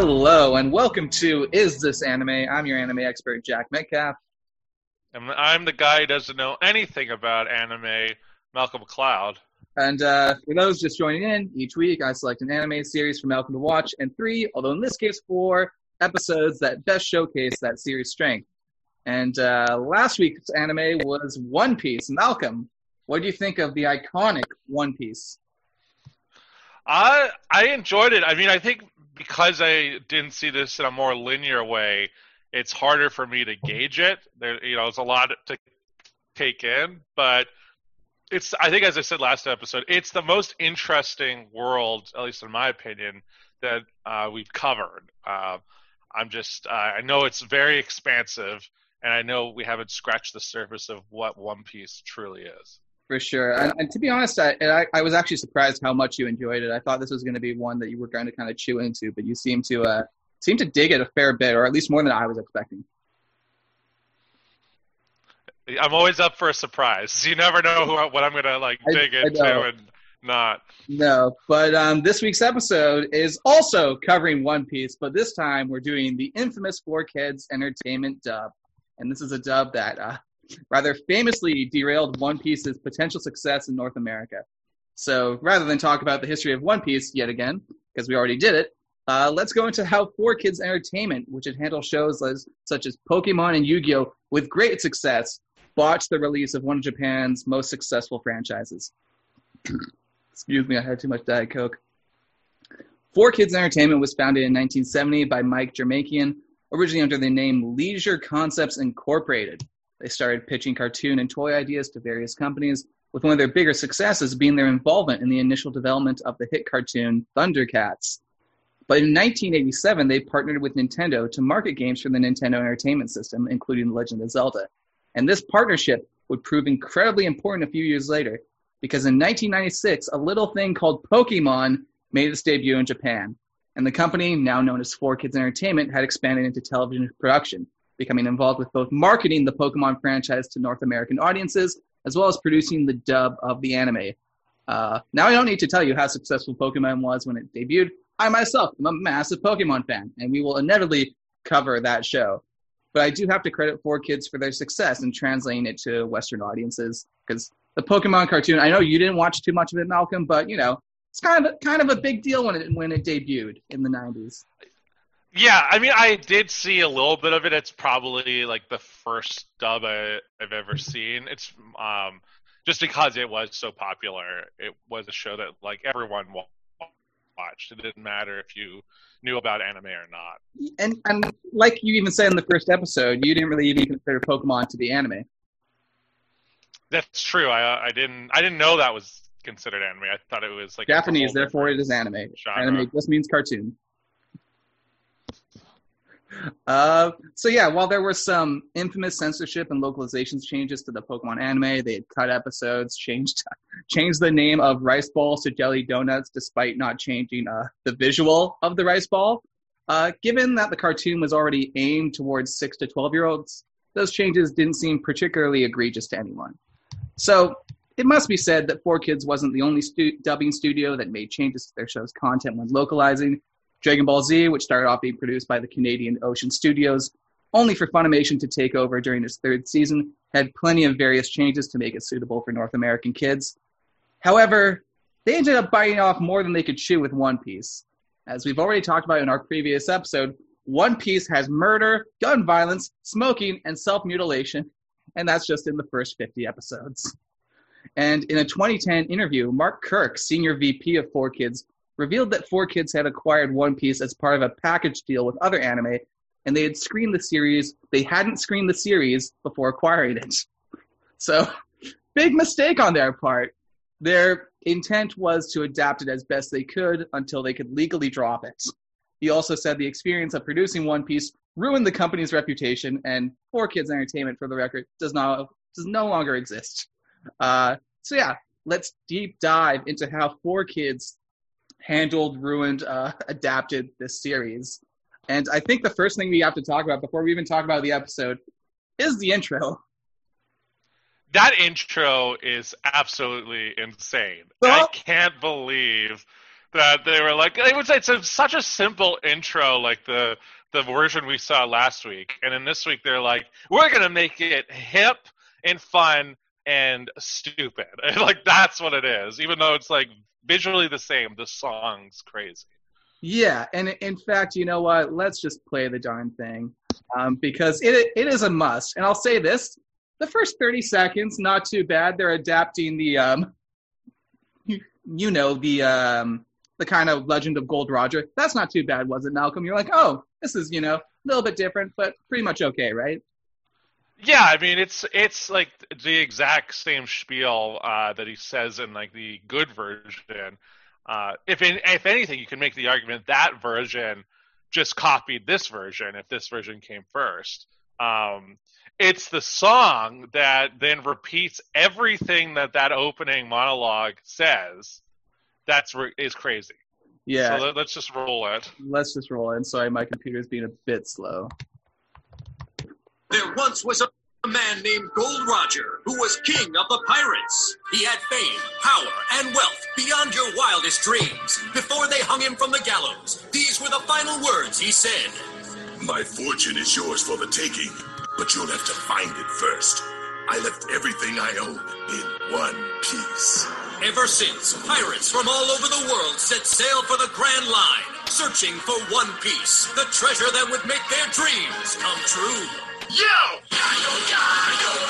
Hello and welcome to Is This Anime? I'm your anime expert, Jack Metcalf. And I'm the guy who doesn't know anything about anime, Malcolm Cloud. And uh, for those just joining in, each week I select an anime series for Malcolm to watch, and three, although in this case four, episodes that best showcase that series' strength. And uh, last week's anime was One Piece. Malcolm, what do you think of the iconic One Piece? I I enjoyed it. I mean, I think because I didn't see this in a more linear way, it's harder for me to gauge it. There, you know, it's a lot to take in, but it's. I think, as I said last episode, it's the most interesting world, at least in my opinion, that uh, we've covered. Uh, I'm just. Uh, I know it's very expansive, and I know we haven't scratched the surface of what One Piece truly is. For sure. And, and to be honest, I, I, I, was actually surprised how much you enjoyed it. I thought this was going to be one that you were going to kind of chew into, but you seem to uh, seem to dig it a fair bit, or at least more than I was expecting. I'm always up for a surprise. You never know who, what I'm going to like dig I, into I and not. No, but um, this week's episode is also covering One Piece, but this time we're doing the infamous Four Kids Entertainment dub, and this is a dub that uh, rather famously derailed One Piece's potential success in North America. So rather than talk about the history of One Piece yet again, because we already did it, uh, let's go into how 4Kids Entertainment, which had handled shows as, such as Pokemon and Yu Gi Oh! with great success, botched the release of one of Japan's most successful franchises. Excuse me, I had too much Diet Coke. 4Kids Entertainment was founded in 1970 by Mike Jermakian, originally under the name Leisure Concepts Incorporated. They started pitching cartoon and toy ideas to various companies, with one of their bigger successes being their involvement in the initial development of the hit cartoon Thundercats. But in 1987, they partnered with Nintendo to market games for the Nintendo Entertainment System, including The Legend of Zelda. And this partnership would prove incredibly important a few years later, because in 1996, a little thing called Pokemon made its debut in Japan. And the company, now known as 4Kids Entertainment, had expanded into television production becoming involved with both marketing the Pokemon franchise to North American audiences, as well as producing the dub of the anime. Uh, now, I don't need to tell you how successful Pokemon was when it debuted. I myself am a massive Pokemon fan, and we will inevitably cover that show. But I do have to credit 4Kids for their success in translating it to Western audiences, because the Pokemon cartoon, I know you didn't watch too much of it, Malcolm, but you know, it's kind of kind of a big deal when it when it debuted in the 90s. Yeah, I mean, I did see a little bit of it. It's probably like the first dub I, have ever seen. It's um, just because it was so popular. It was a show that like everyone watched. It didn't matter if you knew about anime or not. And and like you even said in the first episode, you didn't really even consider Pokemon to be anime. That's true. I I didn't I didn't know that was considered anime. I thought it was like Japanese, therefore it is anime. Genre. Anime just means cartoon. Uh, so yeah, while there were some infamous censorship and localizations changes to the Pokemon anime, they cut episodes, changed changed the name of rice balls to jelly donuts, despite not changing uh, the visual of the rice ball. Uh, given that the cartoon was already aimed towards six to twelve year olds, those changes didn't seem particularly egregious to anyone. So it must be said that 4Kids wasn't the only stu- dubbing studio that made changes to their show's content when localizing. Dragon Ball Z, which started off being produced by the Canadian Ocean Studios, only for Funimation to take over during its third season, had plenty of various changes to make it suitable for North American kids. However, they ended up biting off more than they could chew with One Piece. As we've already talked about in our previous episode, One Piece has murder, gun violence, smoking, and self mutilation, and that's just in the first 50 episodes. And in a 2010 interview, Mark Kirk, senior VP of 4Kids, revealed that 4Kids had acquired One Piece as part of a package deal with other anime, and they had screened the series. They hadn't screened the series before acquiring it. So, big mistake on their part. Their intent was to adapt it as best they could until they could legally drop it. He also said the experience of producing One Piece ruined the company's reputation, and 4Kids Entertainment, for the record, does not does no longer exist. Uh, so yeah, let's deep dive into how 4Kids handled, ruined, uh, adapted this series. And I think the first thing we have to talk about before we even talk about the episode is the intro. That intro is absolutely insane. I can't believe that they were like they would say it's a, such a simple intro, like the the version we saw last week, and then this week they're like, we're gonna make it hip and fun and stupid. like that's what it is, even though it's like visually the same. The song's crazy. Yeah, and in fact, you know what? Let's just play the darn thing um, because it it is a must. And I'll say this: the first thirty seconds, not too bad. They're adapting the um, you, you know the um, the kind of Legend of Gold Roger. That's not too bad, was it, Malcolm? You're like, oh, this is you know a little bit different, but pretty much okay, right? Yeah, I mean it's it's like the exact same spiel uh, that he says in like the good version. Uh, if in, if anything, you can make the argument that version just copied this version if this version came first. Um, it's the song that then repeats everything that that opening monologue says. That's is crazy. Yeah. So let, us just roll it. Let's just roll it. Sorry, my computer's being a bit slow. There once was a man named Gold Roger, who was king of the pirates. He had fame, power, and wealth beyond your wildest dreams. Before they hung him from the gallows, these were the final words he said My fortune is yours for the taking, but you'll have to find it first. I left everything I own in one piece. Ever since, pirates from all over the world set sail for the Grand Line, searching for one piece, the treasure that would make their dreams come true. Yo!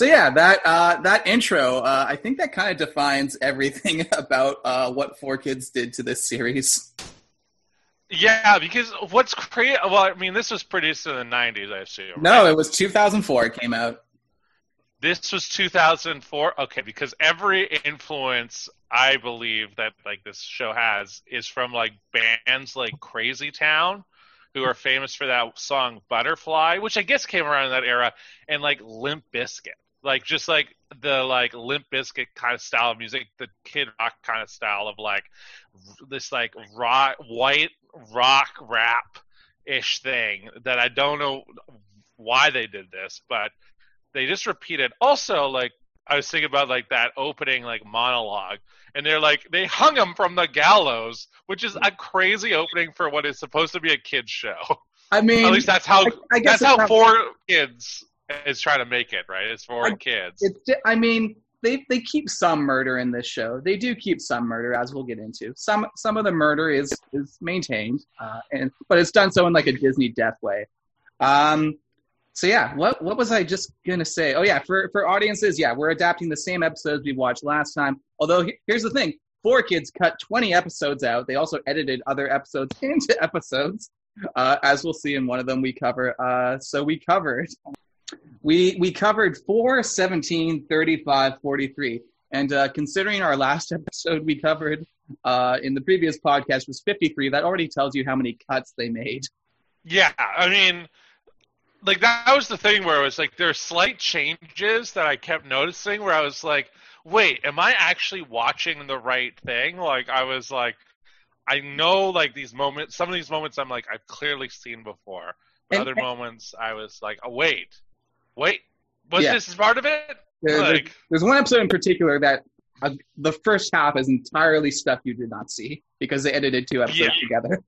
So yeah, that uh, that intro, uh, I think that kind of defines everything about uh, what Four Kids did to this series. Yeah, because what's crazy? Well, I mean, this was produced in the '90s, I assume. No, right? it was 2004. It came out. This was 2004. Okay, because every influence I believe that like this show has is from like bands like Crazy Town, who are famous for that song Butterfly, which I guess came around in that era, and like Limp Bizkit. Like just like the like Limp Bizkit kind of style of music, the Kid Rock kind of style of like this like rock white rock rap ish thing that I don't know why they did this, but they just repeated. Also, like I was thinking about like that opening like monologue, and they're like they hung him from the gallows, which is a crazy opening for what is supposed to be a kids show. I mean, At least that's how I, I guess that's how not- four kids is trying to make it. Right? It's for I- kids. It's. I mean, they they keep some murder in this show. They do keep some murder, as we'll get into. Some some of the murder is is maintained, uh, and but it's done so in like a Disney death way. Um. So yeah, what what was I just gonna say? Oh yeah, for for audiences, yeah, we're adapting the same episodes we watched last time. Although here's the thing: Four Kids cut 20 episodes out. They also edited other episodes into episodes, uh, as we'll see in one of them we cover. Uh, so we covered we we covered 4 17 35 43 and uh, considering our last episode we covered uh, in the previous podcast was 53 that already tells you how many cuts they made Yeah, I mean, like that was the thing where it was like there's slight changes that I kept noticing where I was like, wait, am I actually watching the right thing? Like I was like, I know like these moments, some of these moments I'm like I've clearly seen before. But And- other moments I was like, oh wait, wait, was Yeah. this part of it? There- there- Like, there's one episode in particular that uh, the first half is entirely stuff you did not see because they edited two episodes Yeah. together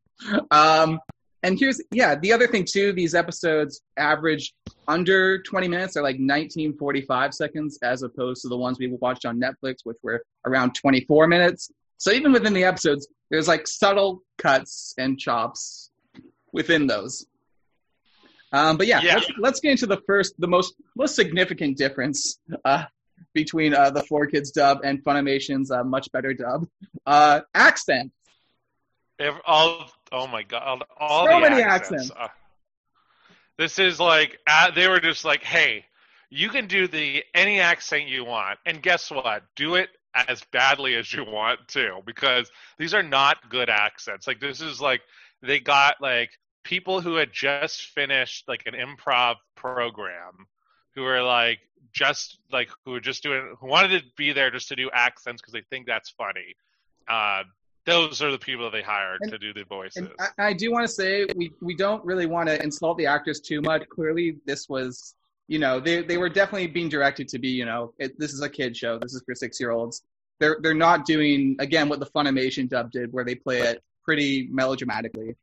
um, and here's yeah the other thing too these episodes average under 20 minutes they're like 1945 seconds as opposed to the ones we watched on netflix which were around 24 minutes so even within the episodes there's like subtle cuts and chops within those. Um, but yeah, Yeah. Let's, let's get into the first, the most most significant difference uh, between uh, the Four Kids dub and Funimation's uh, much better dub. Uh, accent. All oh my god, all, So many accents. accents. Uh, this is like uh, they were just like, hey, you can do the any accent you want, and guess what? Do it as badly as you want to, because these are not good accents. Like this is like they got like people who had just finished like an improv program who are like just like who are just doing who wanted to be there just to do accents because they think that's funny. Uh, those are the people that they hired And- to do the voices. I, I do want to say we, we don't really want to insult the actors too much. Clearly, this was, you know, they, they were definitely being directed to be, you know, it, this is a kid show. This is for six year olds. They're they're not doing again what the Funimation dub did, where they play it pretty melodramatically.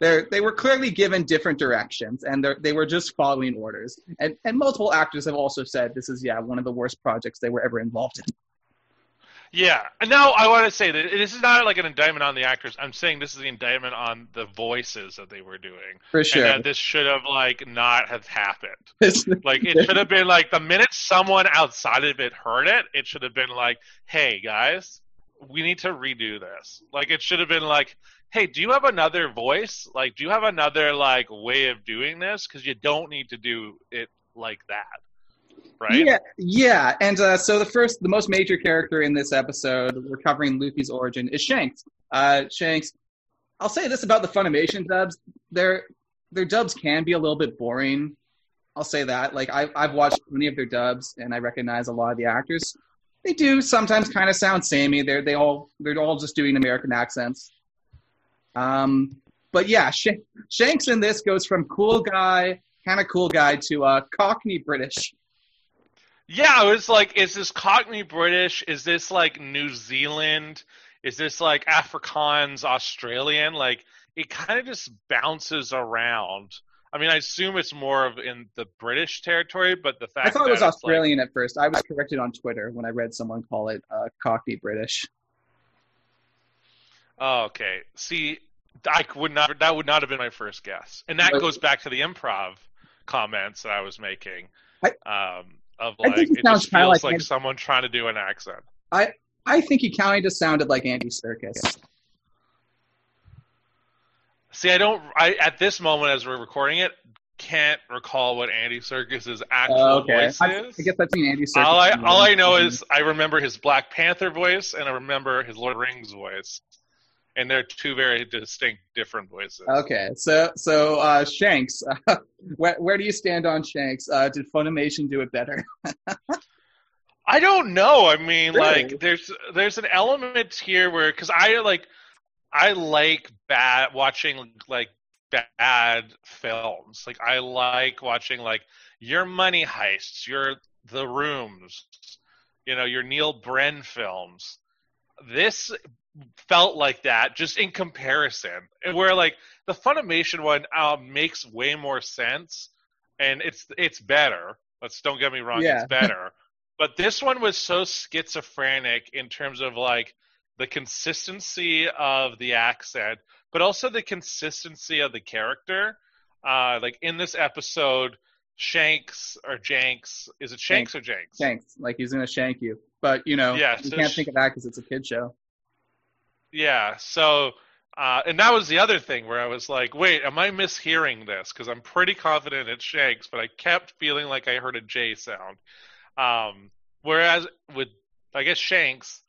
They they were clearly given different directions, and they they were just following orders. And and multiple actors have also said this is yeah one of the worst projects they were ever involved in. Yeah, and now I want to say that this is not like an indictment on the actors. I'm saying this is the indictment on the voices that they were doing, For sure. and that this should have like not have happened. Like it should have been like the minute someone outside of it heard it, it should have been like, "Hey guys, we need to redo this." Like it should have been like, "Hey, do you have another voice? Like, do you have another like way of doing this? Because you don't need to do it like that." Right? Yeah, yeah. And uh, so the first, the most major character in this episode, we're covering Luffy's origin, is Shanks. Uh, Shanks. I'll say this about the Funimation dubs: their their dubs can be a little bit boring. I'll say that. Like I've I've watched many of their dubs, and I recognize a lot of the actors. They do sometimes kind of sound samey. They're they all they're all just doing American accents. Um, but yeah, Sh- Shanks in this goes from cool guy, kind of cool guy, to uh, Cockney British. Yeah, it was like, is this Cockney British? Is this like New Zealand? Is this like Afrikaans Australian? Like, it kind of just bounces around. I mean, I assume it's more of in the British territory, but the fact I thought it was it's, like- Australian at first. I was corrected on Twitter when I read someone call it uh, Cockney British. oh, okay. See, I would not. That would not have been my first guess, and that But- goes back to the improv comments that I was making. I- um, of I like, think it it sounds feels like like, Andy- someone trying to do an accent. I I think he kind of sounded like Andy Serkis. See, I don't. I at this moment as we're recording it, can't recall what Andy Serkis's actual Oh, okay. voice I, is. I guess I've seen Andy Serkis. all I all I know is I remember his Black Panther voice and I remember his Lord of Rings voice, and they're two very distinct, different voices. Okay, so so uh, Shanks, uh, where where do you stand on Shanks? Uh, did Funimation do it better? I don't know. I mean, Really? like there's there's an element here where because I like I like bad watching like bad films. Like I like watching like your money heists, your the rooms, you know, your Neil Breen films. This felt like that just in comparison. And where like the Funimation one um, makes way more sense and it's it's better. Let's don't get me wrong, Yeah. it's better. but this one was so schizophrenic in terms of like the consistency of the accent, but also the consistency of the character. Uh, like in this episode, Shanks or Janks, is it Shanks or Janks? Shanks, like he's gonna shank you, but you know Yeah, you so can't sh- think of that because it's a kid show. Yeah. So, uh, and that was the other thing where I was like, wait, am I mishearing this? Because I'm pretty confident it's Shanks, but I kept feeling like I heard a J sound. Um, whereas with, I guess Shanks,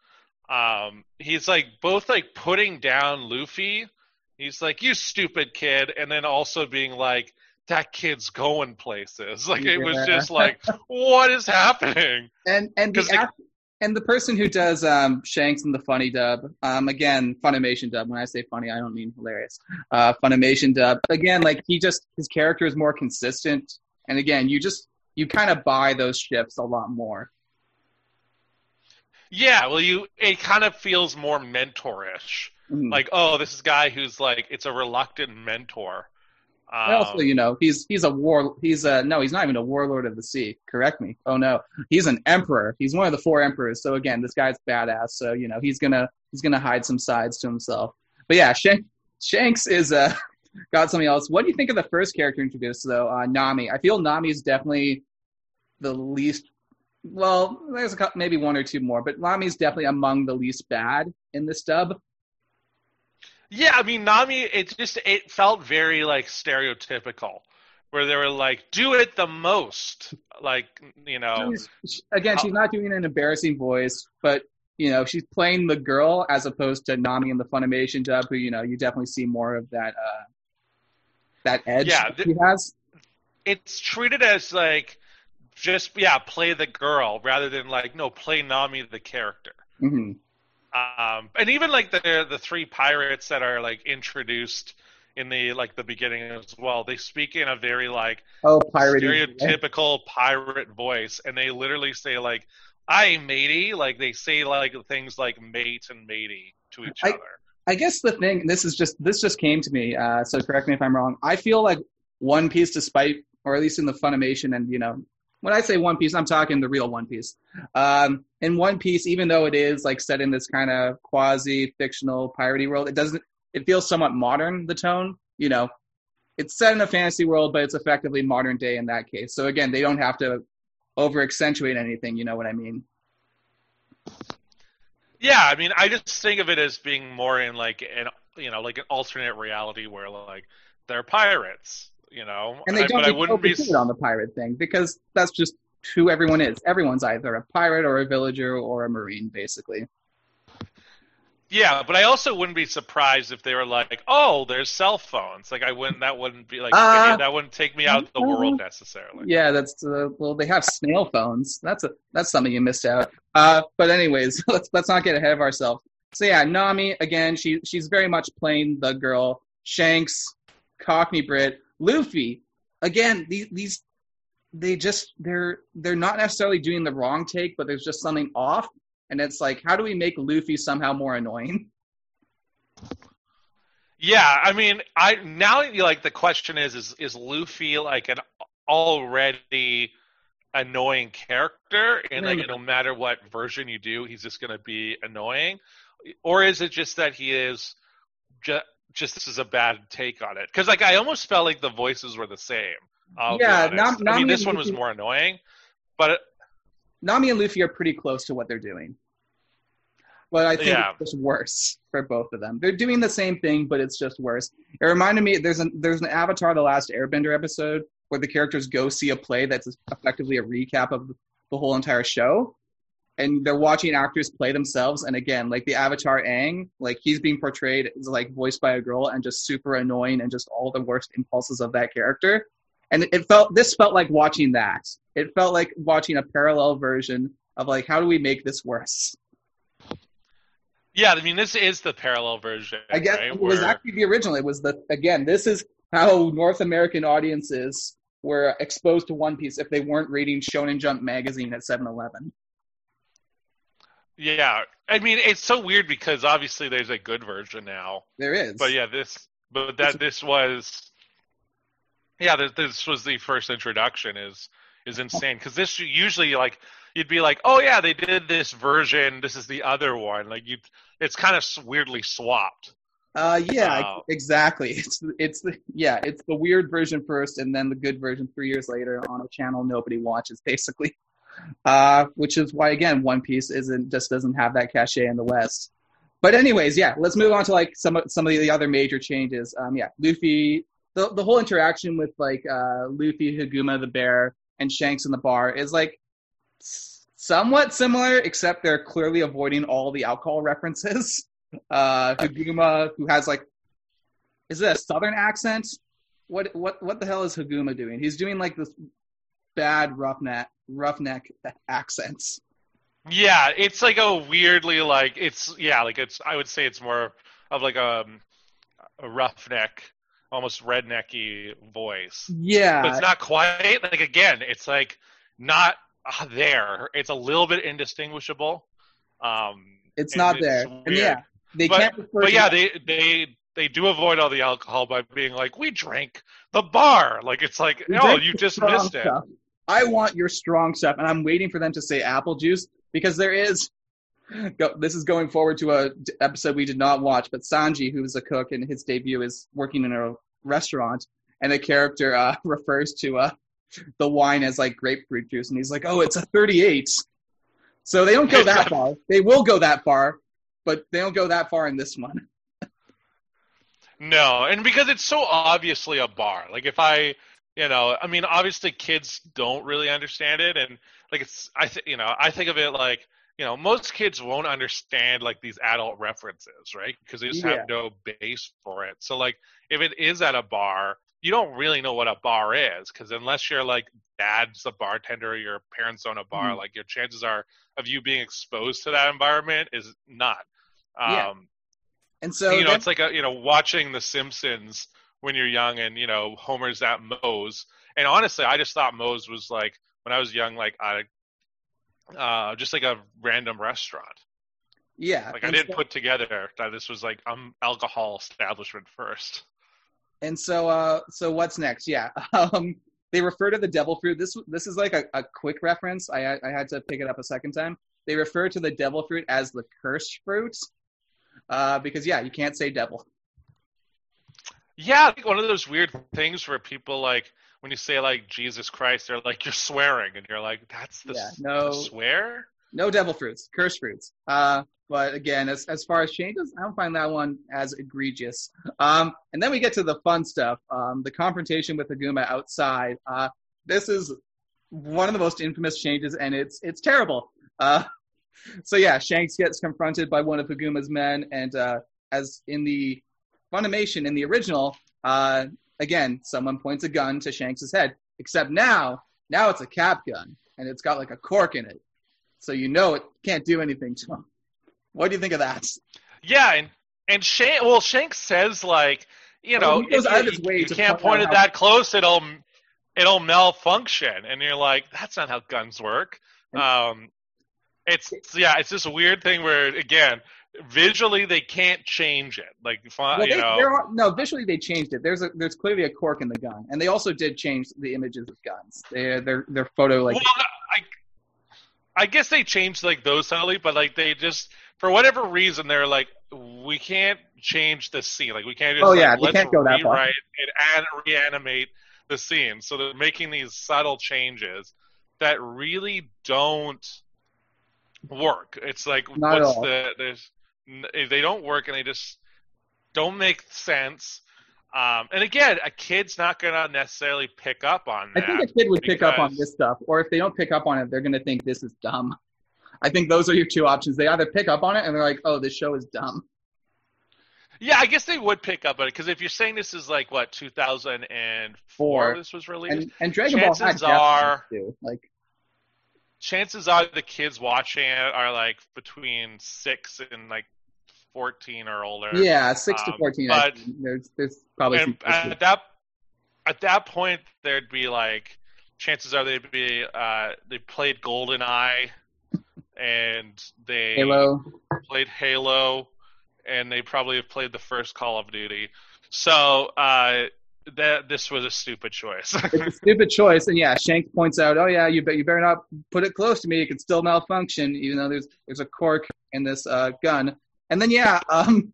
um, he's like both like putting down Luffy. He's like, you stupid kid, and then also being like, that kid's going places. Like it was just like, what is happening? And and the 'Cause, like- act- and the person who does um, Shanks in the funny dub, um, again Funimation dub. When I say funny, I don't mean hilarious. Uh, Funimation dub. Again, like he just his character is more consistent, and again, you just you kind of buy those shifts a lot more. Yeah, well, you it kind of feels more mentorish. Mhm. like oh this is a guy who's like it's a reluctant mentor And also, Um, you know, he's he's a war. He's a no. He's not even a warlord of the sea. Correct me. Oh no, he's an emperor. He's one of the four emperors. So again, this guy's badass. So you know, he's gonna he's gonna hide some sides to himself. But yeah, Shank, Shanks is uh got something else. What do you think of the first character introduced though, uh, Nami? I feel Nami is definitely the least. Well, there's a maybe one or two more, but Nami's definitely among the least bad in this dub. Yeah, I mean Nami, it just it felt very like stereotypical, where they were like, "Do it the most," like you know. She's- again, she's not doing an embarrassing voice, but you know, she's playing the girl as opposed to Nami in the Funimation dub, who you know you definitely see more of that uh, that edge Yeah, th- she has. It's treated as like just yeah, play the girl rather than like no, play Nami the character. hmm Um, and even like the the three pirates that are like introduced in the like the beginning as well, they speak in a very like Oh, pirate. stereotypical pirate voice, and they literally say like "I matey," like they say like things like "mate" and "matey" to each I- other. I guess the thing this is just this just came to me. Uh, so correct me if I'm wrong. I feel like One Piece, despite or at least in the Funimation, and you know, when I say One Piece, I'm talking the real One Piece. Um, in One Piece, even though it is like set in this kind of quasi fictional piratey world, it doesn't. It feels somewhat modern. The tone, you know, it's set in a fantasy world, but it's effectively modern day in that case. So again, they don't have to over accentuate anything. You know what I mean? Yeah, I mean, I just think of it as being more in like an you know like an alternate reality where like they're pirates, you know. And they don't but I get wouldn't be. on the pirate thing because that's just who everyone is. Everyone's either a pirate or a villager or a marine, basically. Yeah, but I also wouldn't be surprised if they were like, "Oh, there's cell phones." Like I wouldn't. That wouldn't be like Uh, that wouldn't take me out the world necessarily. Yeah, that's uh, well, they have snail phones. That's a that's something you missed out. Uh, but anyways, let's let's not get ahead of ourselves. So yeah, Nami again. She she's very much playing the girl. Shanks, Cockney Brit, Luffy. Again, these these they just they're they're not necessarily doing the wrong take, but there's just something off. And it's like, how do we make Luffy somehow more annoying? Yeah, I mean, I now like the question is is is Luffy like an already annoying character, and like no matter what version you do, he's just going to be annoying, or is it just that he is just just this is a bad take on it? Because like I almost felt like the voices were the same. I'll Yeah. Nam- I mean, this one was more annoying, but it, Nami and Luffy are pretty close to what they're doing. But I think Yeah. it's just worse for both of them. They're doing the same thing, but it's just worse. It reminded me there's an there's an Avatar: The Last Airbender episode where the characters go see a play that's effectively a recap of the whole entire show, and they're watching actors play themselves. And again, like the Avatar Aang, like he's being portrayed as like voiced by a girl and just super annoying and just all the worst impulses of that character. And it felt this felt like watching that. It felt like watching a parallel version of like how do we make this worse? yeah, I mean, this is the parallel version. I guess right, it was where- actually the original. It was the again. This is how North American audiences were exposed to One Piece if they weren't reading Shonen Jump magazine at 7-Eleven. Yeah, I mean, it's so weird because obviously there's a good version now. There is, But yeah, this but that this was yeah, this, this was the first introduction is is insane because this usually like you'd be like, oh yeah, they did this version. This is the other one. Like you, it's kind of weirdly swapped. Uh, yeah, Wow. exactly. It's it's the yeah, it's the weird version first, and then the good version three years later on a channel nobody watches, basically. Uh, which is why again, One Piece isn't just doesn't have that cachet in the West. But anyways, yeah, let's move on to like some of some of the other major changes. Um, yeah, Luffy, the the whole interaction with like uh, Luffy, Haguma the bear, and Shanks in the bar is like somewhat similar, except they're clearly avoiding all the alcohol references. Uh, Haguma, who has like, is it a southern accent? What what what the hell is Haguma doing? He's doing like this bad roughneck roughneck accents. Yeah, it's like a weirdly like it's yeah, like it's I would say it's more of like a, a roughneck, almost rednecky voice. Yeah, but it's not quite like again it's like not uh, there it's a little bit indistinguishable um it's not it's there. And yeah, they But- can't but yeah that- they they they do avoid all the alcohol by being like we drank the bar like it's like We no you just missed it stuff. I want your strong stuff, and I'm waiting for them to say apple juice because there is go, this is going forward to a d- episode we did not watch, but Sanji, who is a cook and his debut is working in a restaurant, and the character uh, refers to uh, the wine as like grapefruit juice, and he's like, "Oh, it's a 38." So they don't go that far. They will go that far, but they don't go that far in this one. No, and because it's so obviously a bar. Like if I, you know, I mean, obviously kids don't really understand it, and like it's, I think, you know, I think of it like, you know, most kids won't understand like these adult references, right? Because they just Yeah. have no base for it. So like, if it is at a bar, you don't really know what a bar is, because unless you're like dad's a bartender, or your parents own a bar, Mhm. like your chances are of you being exposed to that environment is not. Um, Yeah. And so you know, then- it's like a, you know watching The Simpsons when you're young, and you know Homer's at Moe's. And honestly, I just thought Moe's was like when I was young, like I, uh, just like a random restaurant. yeah, Like I didn't so- put together that this was like um alcohol establishment first. And so, uh, so what's next? Yeah, um, they refer to the devil fruit. This this is like a, a quick reference. I I had to pick it up a second time. They refer to the devil fruit as the cursed fruit, uh, because yeah, you can't say devil. Yeah, I think one of those weird things where people like when you say like Jesus Christ, they're like you're swearing, and you're like that's the, Yeah, no. the swear. No devil fruits, curse fruits. Uh, but again, as as far as changes, I don't find that one as egregious. Um, and then we get to the fun stuff. Um, the confrontation with Aguma outside. Uh, this is one of the most infamous changes, and it's it's terrible. Uh, so yeah, Shanks gets confronted by one of Haguma's men, and uh, as in the Funimation in the original, uh, again, someone points a gun to Shanks's head. Except now, now it's a cap gun, and it's got like a cork in it, so you know it can't do anything to him. What do you think of that? Yeah, and and Shank, well, Shank says like, you know, he goes out of you, you can't point it that close, it'll it'll malfunction, and you're like, that's not how guns work. Um, it's yeah, it's this weird thing where again, visually they can't change it. Like, Well, you they, know, are, no, visually they changed it. There's a there's clearly a cork in the gun, and they also did change the images of guns. They their their photo like well, I I guess they changed like those subtly, but like they just for whatever reason they're like we can't change the scene. Like we can't just Oh, yeah, let's can't go that far. rewrite it and reanimate the scene. So they're making these subtle changes that really don't work. It's like Not what's the there's they don't work and they just don't make sense. Um, and again, a kid's not gonna necessarily pick up on that. I think a kid would pick up on this stuff, or if they don't pick up on it, they're going to think this is dumb. I think those are your two options. They either pick up on it and they're like, "Oh, this show is dumb." Yeah, I guess they would pick up on it because if you're saying this is like what 2004 Four. this was released, And and Dragon Ball had Chances are- too. Like, chances are the kids watching it are like between six and like 14 or older. yeah, six to Um, fourteen. I but- think. There's there's probably and at that at that point there'd be like chances are they'd be uh they played GoldenEye and they Halo. played Halo, and they probably have played the first Call of Duty. So uh, that this was a stupid choice. it's a stupid choice. And yeah, Shanks points out, oh yeah, you bet you better not put it close to me. It could still malfunction, even though there's there's a cork in this uh, gun. And then yeah, um,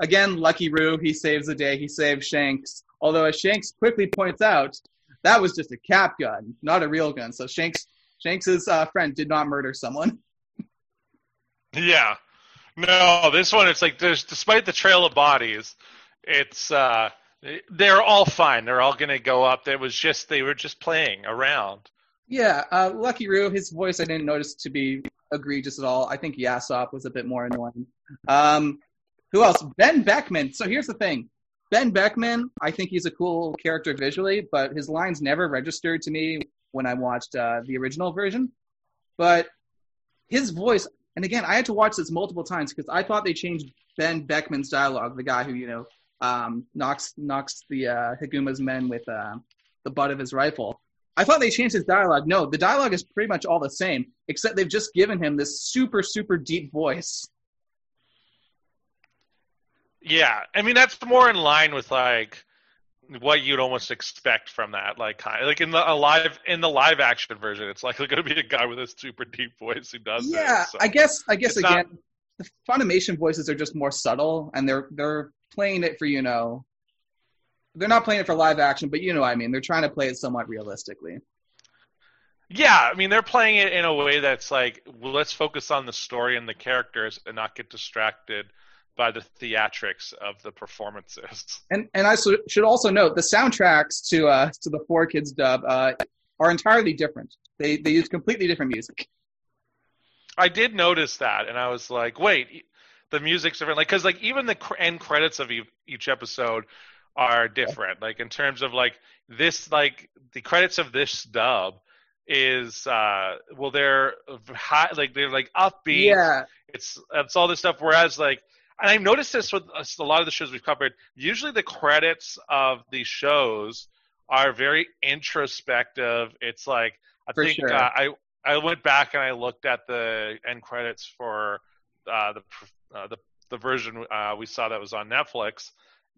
again, Lucky Roo, he saves the day. He saves Shanks. Although as Shanks quickly points out, that was just a cap gun, not a real gun. So Shanks Shanks's uh, friend did not murder someone. yeah, no, this one it's like there's despite the trail of bodies, it's uh, they're all fine. They're all gonna go up. It was just they were just playing around. Yeah, uh, Lucky Roo, his voice I didn't notice to be egregious at all. I think Yasopp was a bit more annoying. Um, who else? Benn Beckman. So here's the thing. Benn Beckman, I think he's a cool character visually, but his lines never registered to me when I watched uh, the original version. But his voice, and again, I had to watch this multiple times because I thought they changed Benn Beckman's dialogue, the guy who you know um, knocks knocks the uh, Higuma's men with uh, the butt of his rifle. I thought they changed his dialogue. No, the dialogue is pretty much all the same, except they've just given him this super, super deep voice. Yeah, I mean that's more in line with like what you'd almost expect from that. Like like in the live in the live action version, it's like going to be a guy with a super deep voice who does Yeah, it. so. I guess I guess It's not- again, the Funimation voices are just more subtle, and they're they're playing it for you know. They're not playing it for live action, but you know what I mean. They're trying to play it somewhat realistically. Yeah, I mean they're playing it in a way that's like, well, let's focus on the story and the characters and not get distracted by the theatrics of the performances. And and I so- should also note the soundtracks to uh to the Four Kids dub uh are entirely different. They they use completely different music. I did notice that, and I was like, wait, the music's different. Like, because like even the cr- end credits of e- each episode are different. Like in terms of like this, like the credits of this dub is uh well they're high like they're like upbeat Yeah, it's it's all this stuff. Whereas like, and I've noticed this with us- a lot of the shows we've covered. Usually, the credits of the shows are very introspective. It's like I For think sure. uh, I I went back and I looked at the end credits for uh, the uh, the the version uh, we saw that was on Netflix,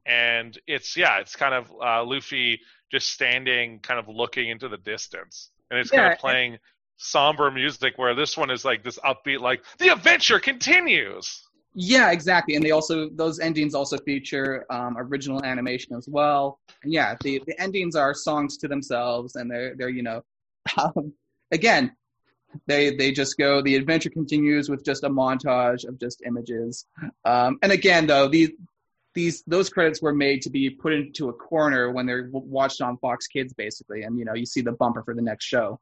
and it's yeah, it's kind of uh, Luffy just standing, kind of looking into the distance, and it's kind of playing somber music. Where this one is like this upbeat, like the adventure continues. yeah, exactly. And they also those endings also feature um, original animation as well. And yeah, the the endings are songs to themselves, and they're they're you know, um, again, they they just go. The adventure continues with just a montage of just images. Um, and again, though these these those credits were made to be put into a corner when they're watched on Fox Kids, basically. And you know, you see the bumper for the next show.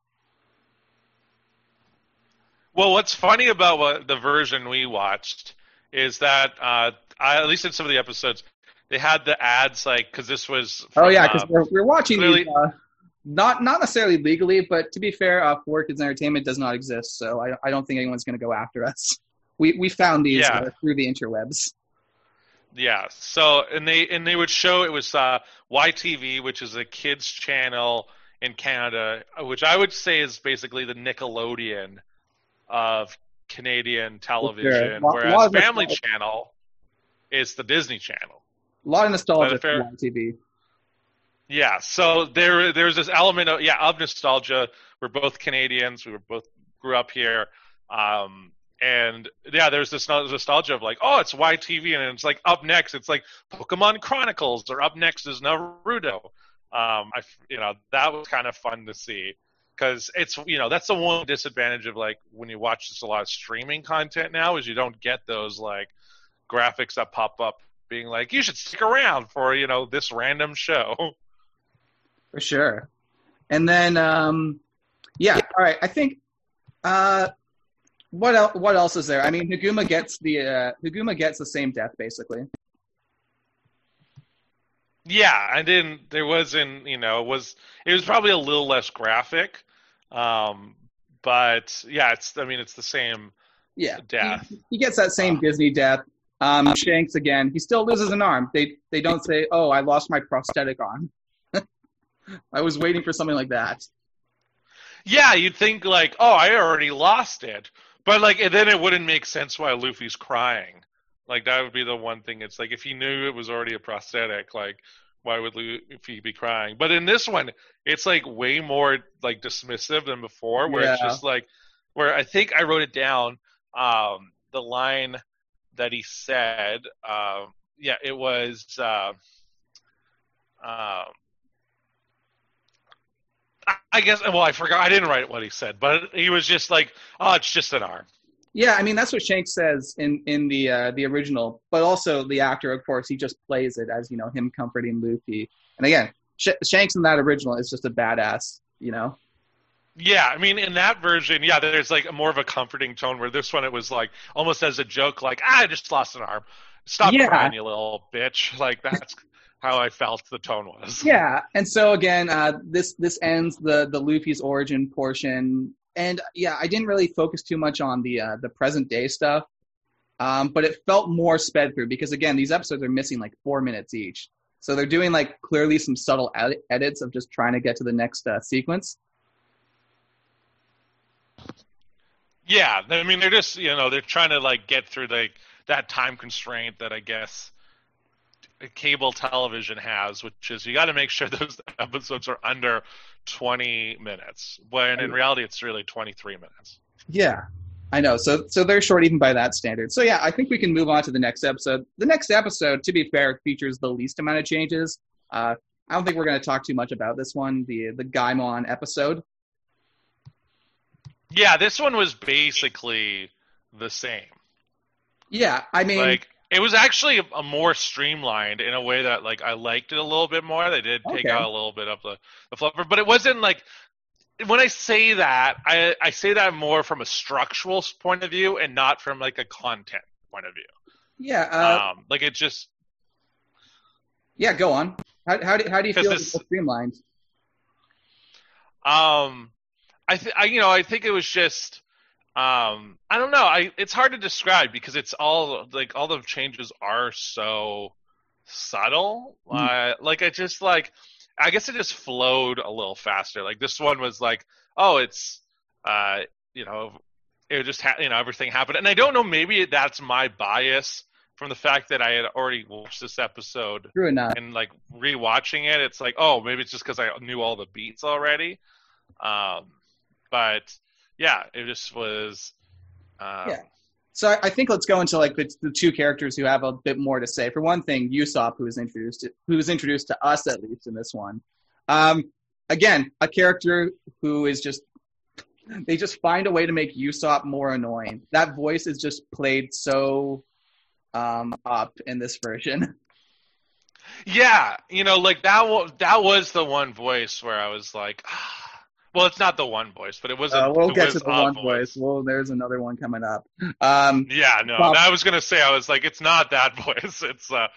Well, what's funny about what the version we watched is that uh, I, at least in some of the episodes, they had the ads like because this was. Oh yeah, because um, we're, we're watching clearly- these, uh, not not necessarily legally, but to be fair, uh, Four Kids Entertainment does not exist, so I, I don't think anyone's going to go after us. We we found these Yeah. uh, through the interwebs. Yeah. So and they and they would show it was uh, YTV, which is a kids channel in Canada, which I would say is basically the Nickelodeon of Canadian television, Lot- whereas Family. Channel is the Disney Channel. A lot of nostalgia for TV. Yeah, so there there's this element of yeah of nostalgia. We're both Canadians. We were both grew up here, um, and yeah, there's this nostalgia of like, oh, it's YTV, and it's like up next, it's like Pokemon Chronicles, or up next is Naruto. Um, I you know that was kind of fun to see because it's you know that's the one disadvantage of like when you watch just a lot of streaming content now is you don't get those like graphics that pop up being like you should stick around for you know this random show. For sure. And then, um, yeah, all right. I think uh, what el- what else is there? I mean, Haguma gets the uh, Haguma gets the same death basically. Yeah, I didn't. There wasn't. You know, it was it was probably a little less graphic, um, but yeah, it's. I mean, it's the same. Yeah, Death. He, he gets that same Ah. Disney death. Um, Shanks again. He still loses an arm. They they don't say, "Oh, I lost my prosthetic arm." I was waiting for something like that. Yeah, you'd think like, oh, I already lost it, but like, and then it wouldn't make sense why Luffy's crying. Like that would be the one thing. It's like if he knew it was already a prosthetic, like why would Luffy be crying? But in this one, it's like way more like dismissive than before, where it's just like, where I think I wrote it down. Um, the line that he said, um, yeah, it was. Uh, um, I- guess. Well, I forgot. I didn't write what he said, but he was just like, "Oh, it's just an arm." Yeah, I mean that's what Shanks says in in the uh, the original, but also the actor, of course, he just plays it as you know him comforting Luffy. And again, Sh- Shanks in that original is just a badass, you know. Yeah, I mean, in that version, yeah, there's like a more of a comforting tone. Where this one, it was like almost as a joke, like, "Ah, I just lost an arm. Stop Yeah. crying, you little bitch." Like that's how I felt the tone was. Yeah, and so again, uh, this this ends the the Luffy's origin portion, and yeah, I didn't really focus too much on the uh, the present day stuff, um, but it felt more sped through because again, these episodes are missing like four minutes each, so they're doing like clearly some subtle ed- edits of just trying to get to the next uh, sequence. Yeah, I mean, they're just you know they're trying to like get through like that time constraint that I guess cable television has, which is you got to make sure those episodes are under 20 minutes. When in reality, it's really 23 minutes. Yeah, I know. So so they're short even by that standard. So yeah, I think we can move on to the next episode. The next episode, to be fair, features the least amount of changes. Uh, I don't think we're going to talk too much about this one, the the Gaimon episode. Yeah, this one was basically the same. Yeah, I mean, like it was actually a, a more streamlined in a way that like I liked it a little bit more. They did take Okay. out a little bit of the the fluffer, but it wasn't like when I say that, I I say that more from a structural point of view and not from like a content point of view. yeah, uh, um, like it just yeah. Go on. How how do how do you feel this- streamlined? Um, I, th- I you know I think it was just um I don't know I it's hard to describe because it's all like all the changes are so subtle. Mm. Uh, like I just like I guess it just flowed a little faster. Like this one was like oh it's uh you know it just ha- you know everything happened and I don't know maybe that's my bias from the fact that I had already watched this episode True enough. and like rewatching it, it's like, oh, maybe it's just because I knew all the beats already. Um, but yeah, it just was. Um, Yeah. So I, I think let's go into like the, the two characters who have a bit more to say. For one thing, Usopp, who was introduced to, who was introduced to us at least in this one. Um, again, a character who is just they just find a way to make Usopp more annoying. That voice is just played so um, up in this version. Yeah, you know, like that. Was, that was the one voice where I was like, ah. Well, it's not the one voice, but it was. A, Uh, we'll get to the one voice. Well, there's another one coming up. Um, Yeah, no, Bob- I was gonna say I was like, it's not that voice. It's uh,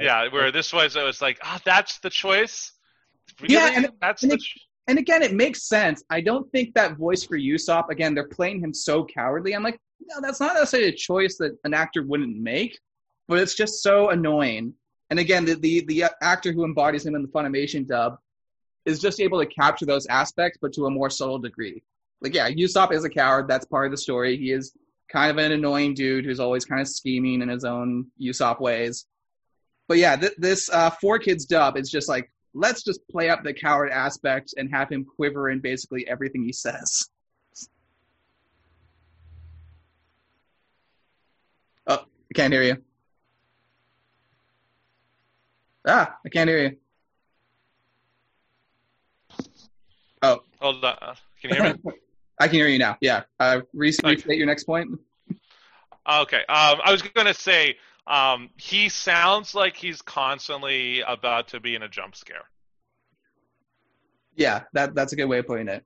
yeah, where this was, I was like, ah, that's the choice. Yeah, and- that's and the. it- and again, it makes sense. I don't think that voice for Usopp, again, they're playing him so cowardly. I'm like, no, that's not necessarily a choice that an actor wouldn't make, but it's just so annoying. And again, the, the, the actor who embodies him in the Funimation dub is just able to capture those aspects, but to a more subtle degree. Like, yeah, Usopp is a coward. That's part of the story. He is kind of an annoying dude who's always kind of scheming in his own Usopp ways. But yeah, th- this uh, 4Kids dub is just like, let's just play up the coward aspect and have him quiver in basically everything he says. Oh, I can't hear you. Ah, I can't hear you. Hold on, uh, can you hear me? I can hear you now. Yeah. Uh, re- Okay. restate your next point. Okay. Um, I was going to say um, he sounds like he's constantly about to be in a jump scare. Yeah, that that's a good way of putting it.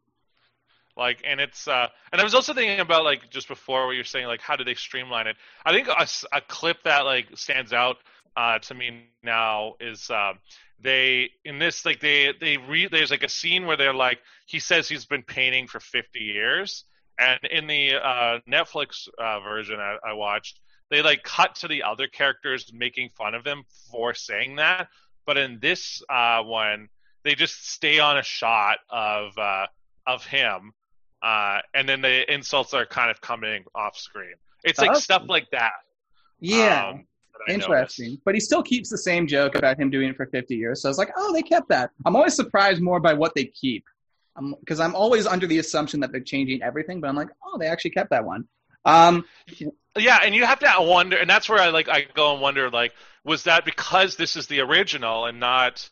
Like, and it's uh, and I was also thinking about like just before what you're saying, like how do they streamline it? I think a clip that like stands out uh, to me now is um, they in this like they they re- there's like a scene where they're like he says he's been painting for 50 years, and in the uh, Netflix uh, version I, I watched, they like cut to the other characters making fun of him for saying that, but in this uh, one they just stay on a shot of uh, of him, uh, and then the insults are kind of coming off screen. It's like stuff like that. Yeah. um, Interesting. But he still keeps the same joke about him doing it for 50 years. So I was like, oh, they kept that. I'm always surprised more by what they keep. Because I'm, always under the assumption that they're changing everything, but I'm like, oh, they actually kept that one. Um, Yeah, and you have to wonder, and that's where I like I go and wonder, like, was that because this is the original and not,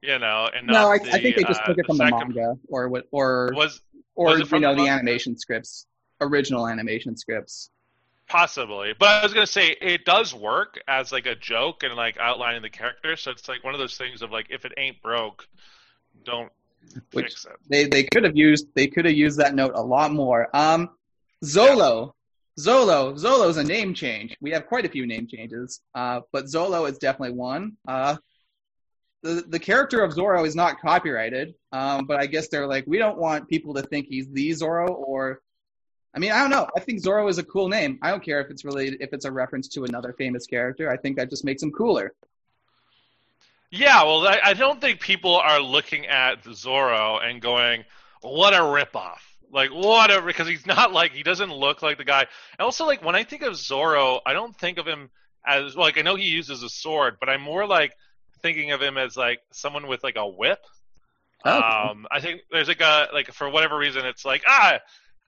you know, and not no, I, the, I think they just uh, took it from the, second- manga or what, or Was or was you know the the animation scripts, original animation scripts. Possibly, but I was gonna say it does work as like a joke and like outlining the character. So it's like one of those things of like if it ain't broke, don't Which- fix it. They they could have used they could have used that note a lot more. Um, Zolo, Zolo, Zolo's a name change. We have quite a few name changes, uh, but Zolo is definitely one. Uh, the the character of Zoro is not copyrighted, um, but I guess they're like we don't want people to think he's the Zoro or. I mean, I don't know. I think Zoro is a cool name. I don't care if it's related, if it's a reference to another famous character. I think that just makes him cooler. Yeah, well, I, I don't think people are looking at Zorro and going, "What a ripoff!" Like what a because he's not like he doesn't look like the guy. And also, like when I think of Zorro, I don't think of him as like I know he uses a sword, but I'm more like thinking of him as like someone with like a whip. Oh. Um, I think there's like a like for whatever reason it's like ah,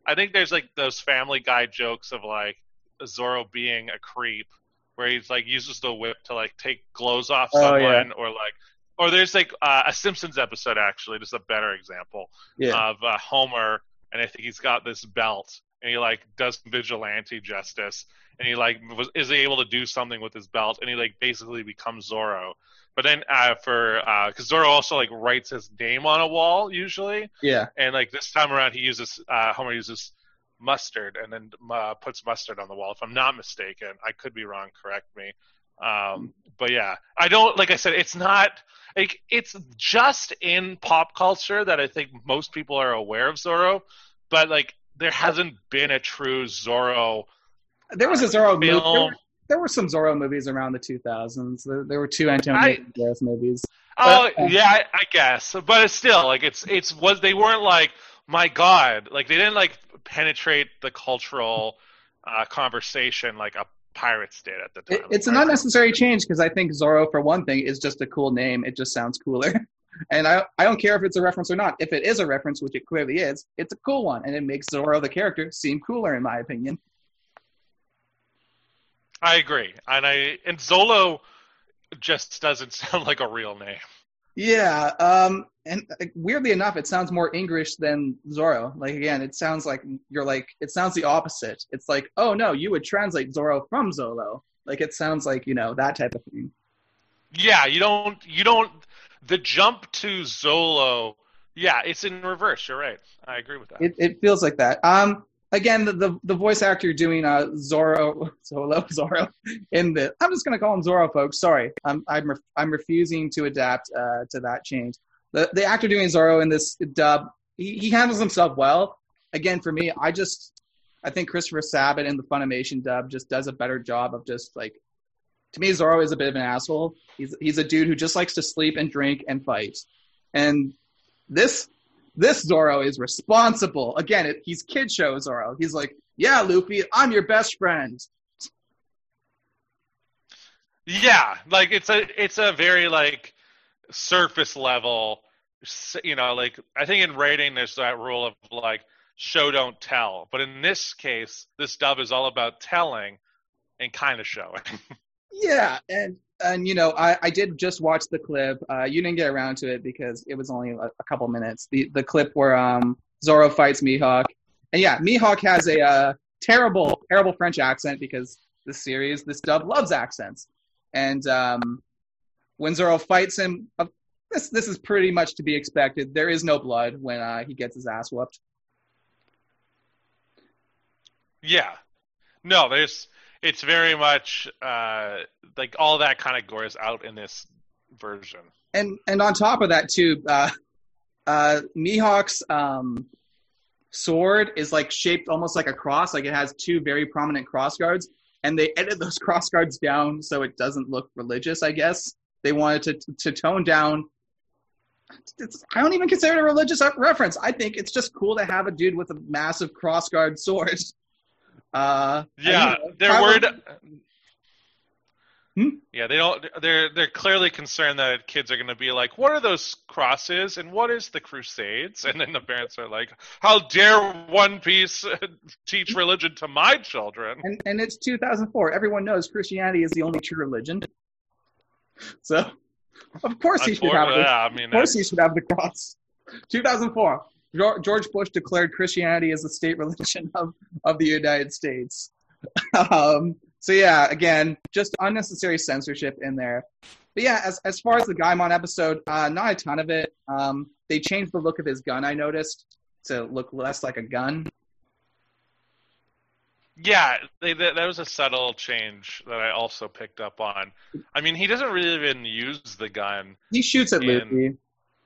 I think there's like those Family Guy jokes of like Zorro being a creep, where he's like uses the whip to like take clothes off Oh, someone, yeah. or like, or there's like uh, a Simpsons episode actually, just a better example Yeah. of uh, Homer, and I think he's got this belt, and he like does vigilante justice, and he like was, is able to do something with his belt, and he like basically becomes Zorro. But then uh, for because Zorro also like writes his name on a wall usually, yeah. and like this time around he uses uh, Homer uses mustard and then uh, puts mustard on the wall. If I'm not mistaken, I could be wrong. Correct me. Um, but yeah, I don't like I said. It's not like it's just in pop culture that I think most people are aware of Zorro, but like there hasn't been a true Zorro There was a Zorro movie. There, were- there were some Zorro movies around the 2000s. There, there were two Antonio Banderas movies. Oh Uh, yeah, I, I guess, but it's still like it's it's was they weren't like my god, like they didn't like penetrate the cultural uh, conversation like a pirates did at the time. it's an Like, unnecessary change because I think Zorro, for one thing, is just a cool name. It just sounds cooler. And I, I don't care if it's a reference or not. If it is a reference, which it clearly is, it's a cool one. And it makes Zorro, the character, seem cooler, in my opinion. I agree, and I and Zolo just doesn't sound like a real name. Yeah. Um, and weirdly enough, it sounds more English than Zorro. Like, again, it sounds like you're like, it sounds the opposite. It's like, oh no, you would translate Zorro from Zolo. Like, it sounds like, you know, that type of thing. Yeah, you don't you don't the jump to Zolo. Yeah, it's in reverse. You're right. I agree with that. It, it feels like that. Um, again, the, the, the voice actor doing uh, Zoro, Zolo, Zoro in the, I'm just going to call him Zoro, folks. Sorry. I'm, I'm, I'm refusing to adapt uh, to that change. The, the actor doing Zoro in this dub, he, he handles himself well. Again, for me, I just, I think Christopher Sabat in the Funimation dub just does a better job of just like, to me, Zoro is a bit of an asshole. He's, he's a dude who just likes to sleep and drink and fight. And this this Zoro is responsible. Again, it, he's kid show Zoro. He's like, yeah, Luffy, I'm your best friend. Yeah, like it's a it's a very like surface level, you know, like I think in rating there's that rule of like show don't tell, but in this case, this dub is all about telling and kind of showing. Yeah, and and you know, I, I did just watch the clip. Uh, you didn't get around to it because it was only a, a couple minutes. The the clip where um Zoro fights Mihawk, and yeah, Mihawk has a uh, terrible terrible French accent because this series this dub loves accents, and um when Zoro fights him, uh, this this is pretty much to be expected. There is no blood when uh, he gets his ass whooped. yeah, no, there's it's very much uh like all that kind of gore is out in this version. and and on top of that too, uh, uh, Mihawk's um, sword is like shaped almost like a cross. Like it has two very prominent cross guards, and they edited those cross guards down so it doesn't look religious. I guess they wanted to to tone down. It's, I don't even consider it a religious reference. I think it's just cool to have a dude with a massive cross guard sword. Uh, Yeah, know, they're probably- worried. Hmm? Yeah, they don't. They're they're clearly concerned that kids are going to be like, "What are those crosses? And what is the Crusades?" And then the parents are like, "How dare One Piece teach religion to my children?" and and it's 2004. Everyone knows Christianity is the only true religion. So, of course he should have it. yeah, I mean, Of course he should have the cross. 2004. Geor- George Bush declared Christianity as the state religion of, of the United States. um, so yeah, again, just unnecessary censorship in there. But yeah, as as far as the Gaimon episode, uh, not a ton of it. Um, they changed the look of his gun. I noticed to look less like a gun. yeah, they, that, that was a subtle change that I also picked up on. I mean, he doesn't really even use the gun. He shoots at And- Luffy.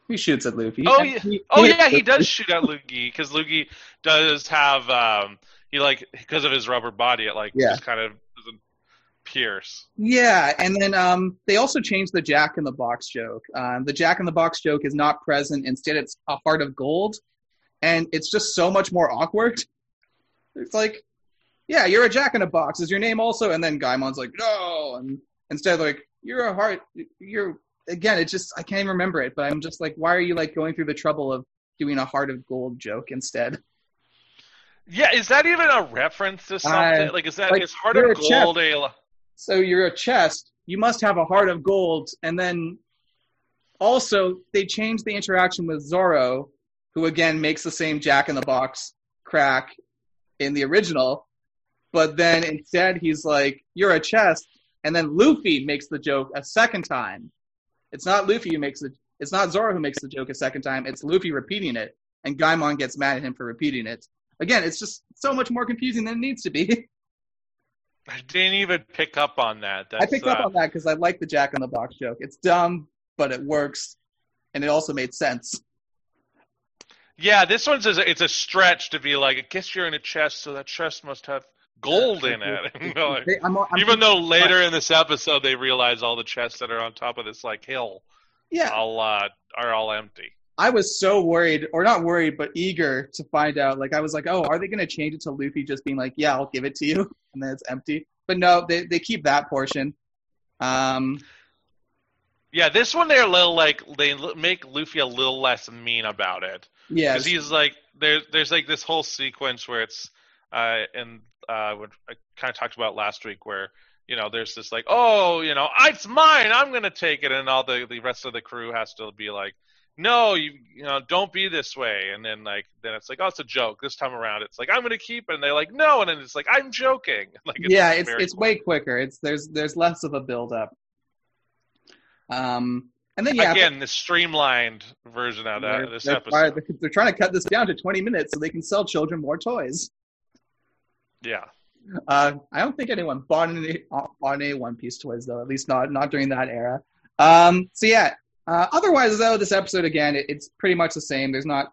He shoots at Luffy. Oh, yeah. he- Oh he- yeah, he does shoot at Luigi because Luigi does have um he like because of his rubber body, it like Yeah. just kind of doesn't pierce. Yeah, and then um, they also changed the Jack in the Box joke. Um, the Jack in the Box joke is not present. Instead, it's a heart of gold, and it's just so much more awkward. It's like, yeah, you're a Jack in a Box. Is your name also? And then Gaimon's like, no, and instead like you're a heart. You're again, it just I can't even remember it. But I'm just like, why are you like going through the trouble of doing a heart of gold joke instead? Yeah, is that even a reference to something? Uh, like, is that like, is Heart of a. Gold a? So you're a chest. You must have a heart of gold. And then also they changed the interaction with Zoro, who again makes the same Jack in the Box crack in the original. But then instead he's like, "You're a chest," and then Luffy makes the joke a second time. It's not Luffy who makes the. It's not Zoro who makes the joke a second time. It's Luffy repeating it, and Gaimon gets mad at him for repeating it. Again, it's just so much more confusing than it needs to be. I didn't even pick up on that. That's, I picked up uh, on that because I like the Jack in the Box joke. It's dumb, but it works, and it also made sense. Yeah, this one's a, it's a stretch to be like, I guess you're in a chest, so that chest must have gold in it. You like, They- I'm- I'm- even though later in this episode they realize all the chests that are on top of this like hill yeah, all uh, are all empty. I was so worried, or not worried, but eager to find out. Like I was like, oh, are they going to change it to Luffy just being like, yeah, I'll give it to you, and then it's empty? But no, they they keep that portion. Um, Yeah, this one they're a little like they make Luffy a little less mean about it yeah, because he's like there's there's like this whole sequence where it's uh and uh what I kind of talked about last week where you know there's this like oh you know it's mine I'm gonna take it and all the the rest of the crew has to be like no you you know don't be this way and then like then it's like oh it's a joke this time around it's like I'm gonna keep it and they're like no and then it's like I'm joking like yeah, it's it's way quicker. It's there's there's less of a build up. Um, and then yeah, again the streamlined version of that they're, this they're, episode they're trying to cut this down to 20 minutes so they can sell children more toys. Yeah. Uh, I don't think anyone bought any bought any One Piece toys though. At least not not during that era. Um, so yeah. Uh, otherwise, though, this episode again, it, it's pretty much the same. There's not.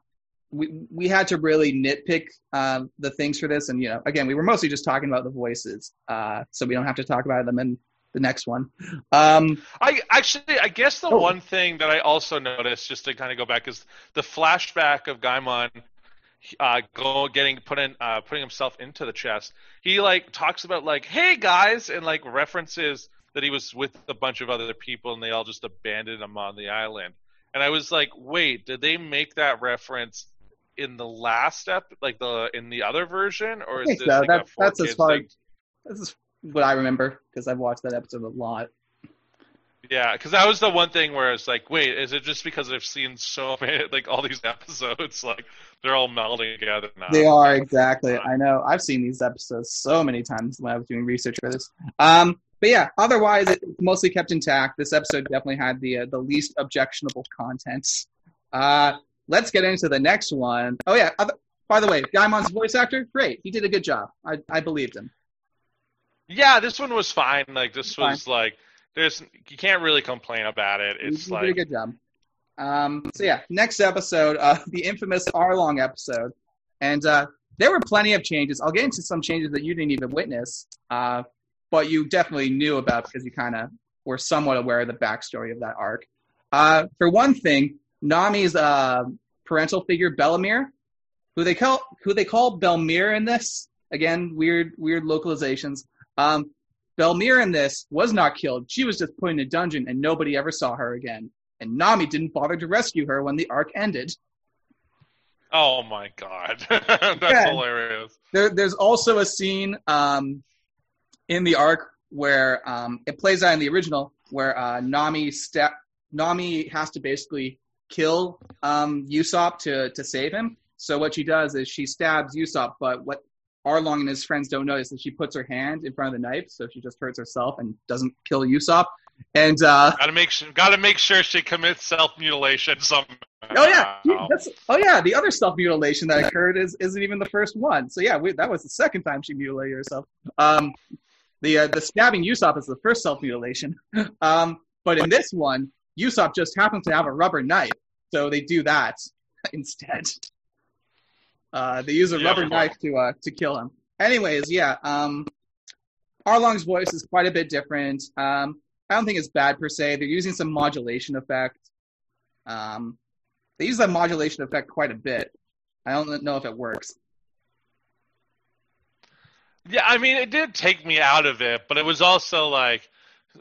We we had to really nitpick um, the things for this, and you know, again, we were mostly just talking about the voices, uh, so we don't have to talk about them in the next one. Um, I actually, I guess the Oh. one thing that I also noticed, just to kind of go back, is the flashback of Gaimon uh, go getting put in, uh, putting himself into the chest. He like talks about like, "Hey guys," and like references that he was with a bunch of other people and they all just abandoned him on the island. And I was like, "Wait, did they make that reference?" In the last step, like the in the other version, or is this so. like That, a that's as far. thing? This is what I remember because I've watched that episode a lot. Yeah, because that was the one thing where it's like, wait, is it just because I've seen so many, like all these episodes, like they're all melding together now? They are exactly. I know. I've seen these episodes so many times when I was doing research for this. Um, but yeah, otherwise it's mostly kept intact. This episode definitely had the uh, the least objectionable content. Uh, let's get into the next one. Oh yeah. Other, by the way, Gaimon's voice actor, great. He did a good job. I, I believed him. Yeah, this one was fine. Like this Fine. was like, there's you can't really complain about it. It's he did a like, good job. Um, so yeah, next episode, uh, the infamous Arlong episode, and uh, there were plenty of changes. I'll get into some changes that you didn't even witness, uh, but you definitely knew about because you kind of were somewhat aware of the backstory of that arc. Uh, for one thing, Nami's uh, parental figure Bellamir, who they call who they call Belmir in this. Again, weird weird localizations. Um, Belmir in this was not killed. She was just put in a dungeon and nobody ever saw her again. And Nami didn't bother to rescue her when the arc ended. oh my god, that's Yeah. hilarious. There, there's also a scene um, in the arc where um, it plays out in the original where uh, Nami sta- Nami has to basically kill um, Usopp to to save him. So what she does is she stabs Usopp, but what Arlong and his friends don't notice is she puts her hand in front of the knife, so she just hurts herself and doesn't kill Usopp. And uh, Gotta make sure, gotta make sure she commits self mutilation somehow. Oh yeah, oh yeah. The other self mutilation that occurred is isn't even the first one. So yeah, we, that was the second time she mutilated herself. Um, the uh, the stabbing Usopp is the first self mutilation. Um, but in this one, Usopp just happens to have a rubber knife, so they do that instead. Uh, they use a Yeah. rubber knife to uh, to kill him. Anyways, yeah. Um, Arlong's voice is quite a bit different. Um, I don't think it's bad per se. They're using some modulation effect. Um, they use that modulation effect quite a bit. I don't know if it works. Yeah, I mean, it did take me out of it, but it was also like,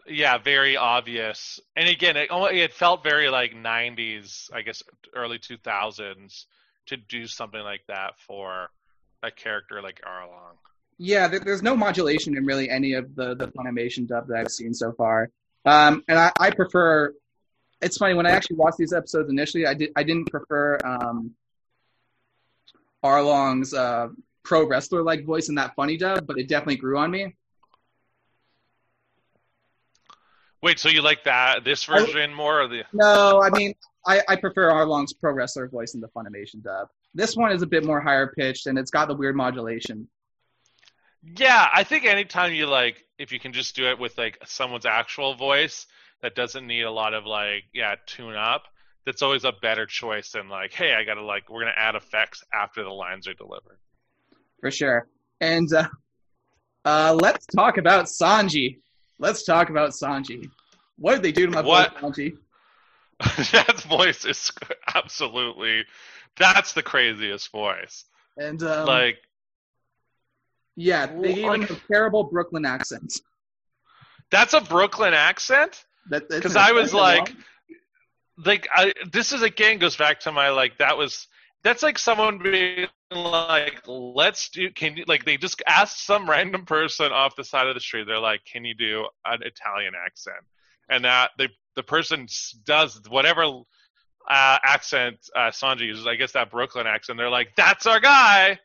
yeah, very obvious. And again, it, it felt very like '90s, I guess, early 2000s to do something like that for a character like Arlong. Yeah, there, there's no modulation in really any of the the Funimation dub that I've seen so far. Um, and I, I prefer. It's funny when I actually watched these episodes initially, I did I didn't prefer um, Arlong's uh, pro wrestler like voice in that funny dub, but it definitely grew on me. Wait, so you like that this version more, or the? No, I mean I, I prefer Arlong's pro wrestler voice in the Funimation dub. This one is a bit more higher pitched and it's got the weird modulation. Yeah, I think anytime you like, if you can just do it with like someone's actual voice that doesn't need a lot of like, yeah, tune up. That's always a better choice than like, hey, I gotta like, we're gonna add effects after the lines are delivered. for sure. And uh, uh, let's talk about Sanji. Let's talk about Sanji. What did they do to my What? boy Sanji? that voice is absolutely, that's the craziest voice. And um, like, yeah, they gave him a terrible Brooklyn accent. that's a Brooklyn accent. Because I was like, wrong. like I this is again goes back to my like that was that's like someone being like, let's do can you like they just asked some random person off the side of the street. They're like, can you do an Italian accent? And that the the person does whatever uh, accent uh, Sanji uses. I guess that Brooklyn accent. They're like, that's our guy.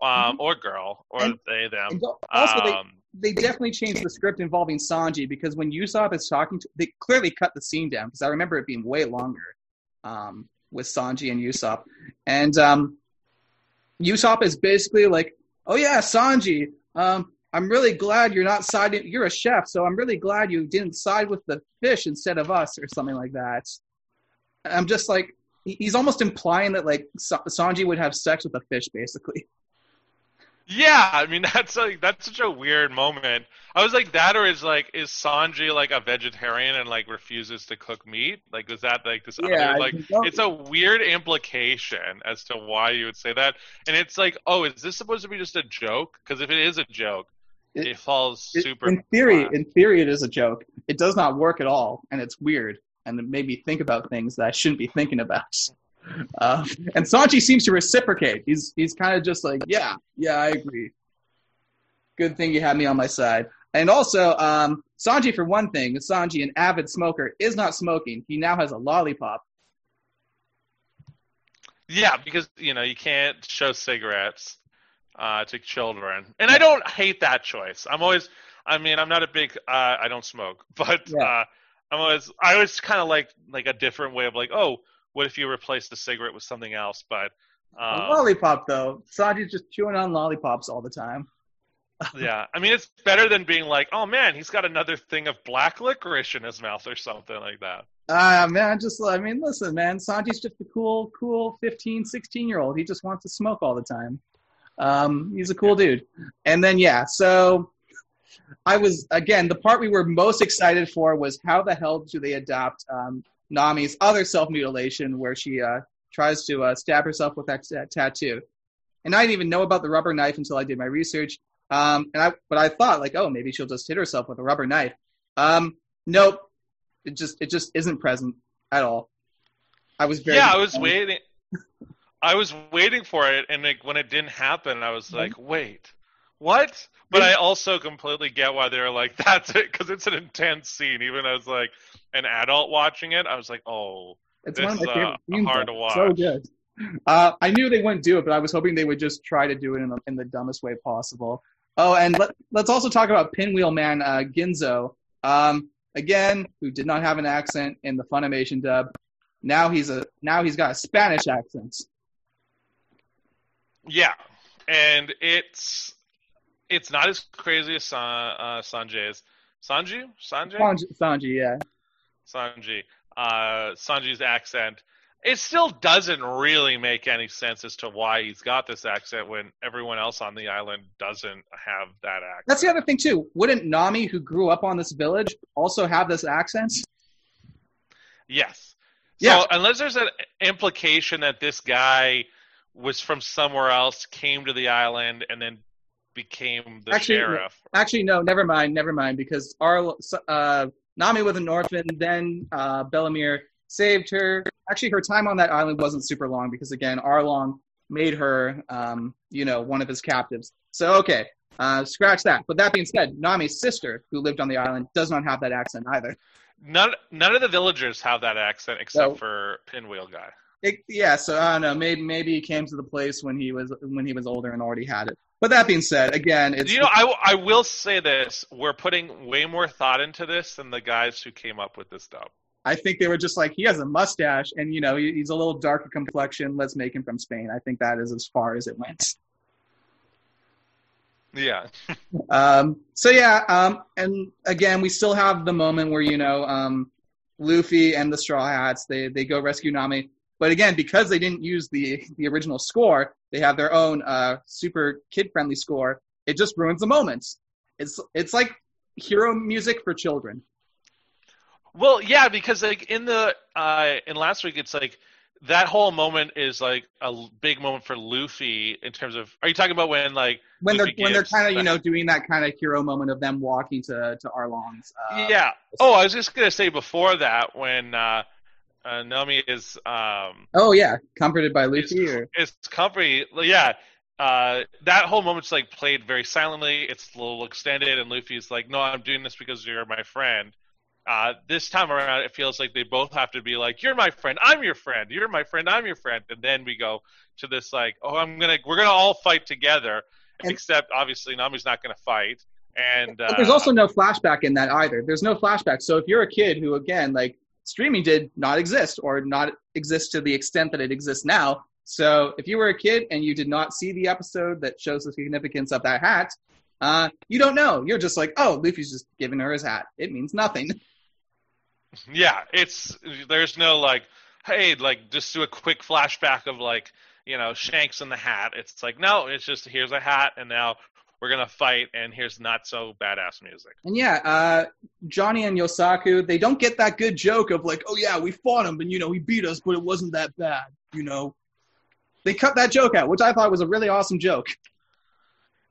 Um, or girl, or And- they, them. Also, they, um, they definitely changed the script involving Sanji because when Usopp is talking to, they clearly cut the scene down because I remember it being way longer um, with Sanji and Usopp. And um, Usopp is basically like, "Oh yeah, Sanji, um, I'm really glad you're not siding. You're a chef, so I'm really glad you didn't side with the fish instead of us, or something like that." I'm just like, he's almost implying that like Sa- Sanji would have sex with a fish, basically. Yeah, I mean that's like that's such a weird moment. I was like that, or is like is Sanji like a vegetarian and like refuses to cook meat? Like is that like this? Yeah, other, like it's a weird implication as to why you would say that, and it's like, oh, is this supposed to be just a joke? Because if it is a joke, it, It- falls It- super. in theory, flat. in theory, it is a joke. It does not work at all, and it's weird, and it made me think about things that I shouldn't be thinking about. Uh, and Sanji seems to reciprocate. He's he's kind of just like, yeah, yeah, I agree. Good thing you had me on my side. And also, um, Sanji, for one thing, Sanji, an avid smoker, is not smoking. He now has a lollipop. Yeah, because you know you can't show cigarettes uh, to children, and I don't hate that choice. I'm always, I mean, I'm not a big, uh, I don't smoke, but Yeah. uh, I'm always, I always kind of like like a different way of like, oh, what if you replace the cigarette with something else? But um, lollipop, though. Sanji's just chewing on lollipops all the time. yeah, I mean, it's better than being like, oh man, he's got another thing of black licorice in his mouth or something like that. Ah, man, just, I mean, listen, man, Sanji's just a cool, cool 15, 16 year old. He just wants to smoke all the time. Um, he's a cool dude. And then, yeah, so I was, again, the part we were most excited for was how the hell do they adopt um, Nami's other self mutilation where she uh, tries to uh, stab herself with that, tattoo. And I didn't even know about the rubber knife until I did my research. Um, and I, but I thought like, oh, maybe she'll just hit herself with a rubber knife. Um, nope, it just it just isn't present at all. I was very yeah, I was waiting. I was waiting for it, and like, when it didn't happen, I was like, "Wait, what?" But I also completely get why they were like, "That's it," because it's an intense scene. Even as like an adult watching it, I was like, "Oh, It's one of my favorite uh, scenes. hard though. to It's So good. Uh, I knew they wouldn't do it, but I was hoping they would just try to do it in the, in the dumbest way possible. Oh, and let, let's also talk about Pinwheel Man uh, Genzo. Um, again, who did not have an accent in the Funimation dub. Now he's a now he's got a Spanish accent. Yeah," and it's it's not as crazy as San, uh, Sanjay's. Sanji, Sanjay, Sanji, Sanji yeah. Sanji, uh, Sanji's accent. It still doesn't really make any sense as to why he's got this accent when everyone else on the island doesn't have that accent. That's the other thing too. Wouldn't Nami, who grew up on this village, also have this accent? Yes. Yeah. So unless there's an implication that this guy was from somewhere else, came to the island, and then became the Actually, sheriff. Actually, no, never mind, never mind, because Arl, uh, Nami was an orphan. Then uh, Bellamir saved her. Actually, her time on that island wasn't super long because again, Arlong made her, um, you know, one of his captives. So okay, uh, scratch that. But that being said, Nami's sister, who lived on the island, does not have that accent either. None none of the villagers have that accent except for Pinwheel guy. It, yeah, so I don't know. Maybe maybe he came to the place when he was when he was older and already had it. But that being said, again, it's you know, I, I will say this: we're putting way more thought into this than the guys who came up with this dub. I think they were just like he has a mustache and you know he- he's a little darker complexion. Let's make him from Spain. I think that is as far as it went. Yeah, Um, so yeah, um, and again, we still have the moment where you know um, Luffy and the Straw Hats they they go rescue Nami, but again, because they didn't use the the original score, they have their own uh, super kid friendly score. It just ruins the moments. It's it's like hero music for children. Well, yeah, because like in the uh in last week, it's like that whole moment is like a big moment for Luffy in terms of. Are you talking about when like When they're when they're kind of you know doing that kind of hero moment of them walking to to Arlong's. Uh, yeah. Oh, I was just gonna say before that when uh, uh Nami is um Oh yeah, comforted by is, Luffy. Or, is company yeah. Uh, that whole moment's like played very silently. It's a little extended, and Luffy's like, "No, I'm doing this because you're my friend." Uh, this time around, it feels like they both have to be like, "You're my friend, I'm your friend. You're my friend, I'm your friend." And then we go to this like, "Oh, I'm gonna, we're gonna all fight together." And- except obviously Nami's not gonna fight, and uh, there's also no flashback in that either. There's no flashback. So if you're a kid who, again, like streaming did not exist or not exist to the extent that it exists now. So if you were a kid and you did not see the episode that shows the significance of that hat, uh, you don't know. You're just like, oh, Luffy's just giving her his hat. It means nothing. Yeah, it's there's no like, hey, like just do a quick flashback of like, you know, Shanks in the hat. It's like no, it's just here's a hat, and now we're gonna fight, and here's not so badass music. And yeah, uh, Johnny and Yosaku, they don't get that good joke of like, oh yeah, we fought him and you know he beat us, but it wasn't that bad. You know, they cut that joke out, which I thought was a really awesome joke.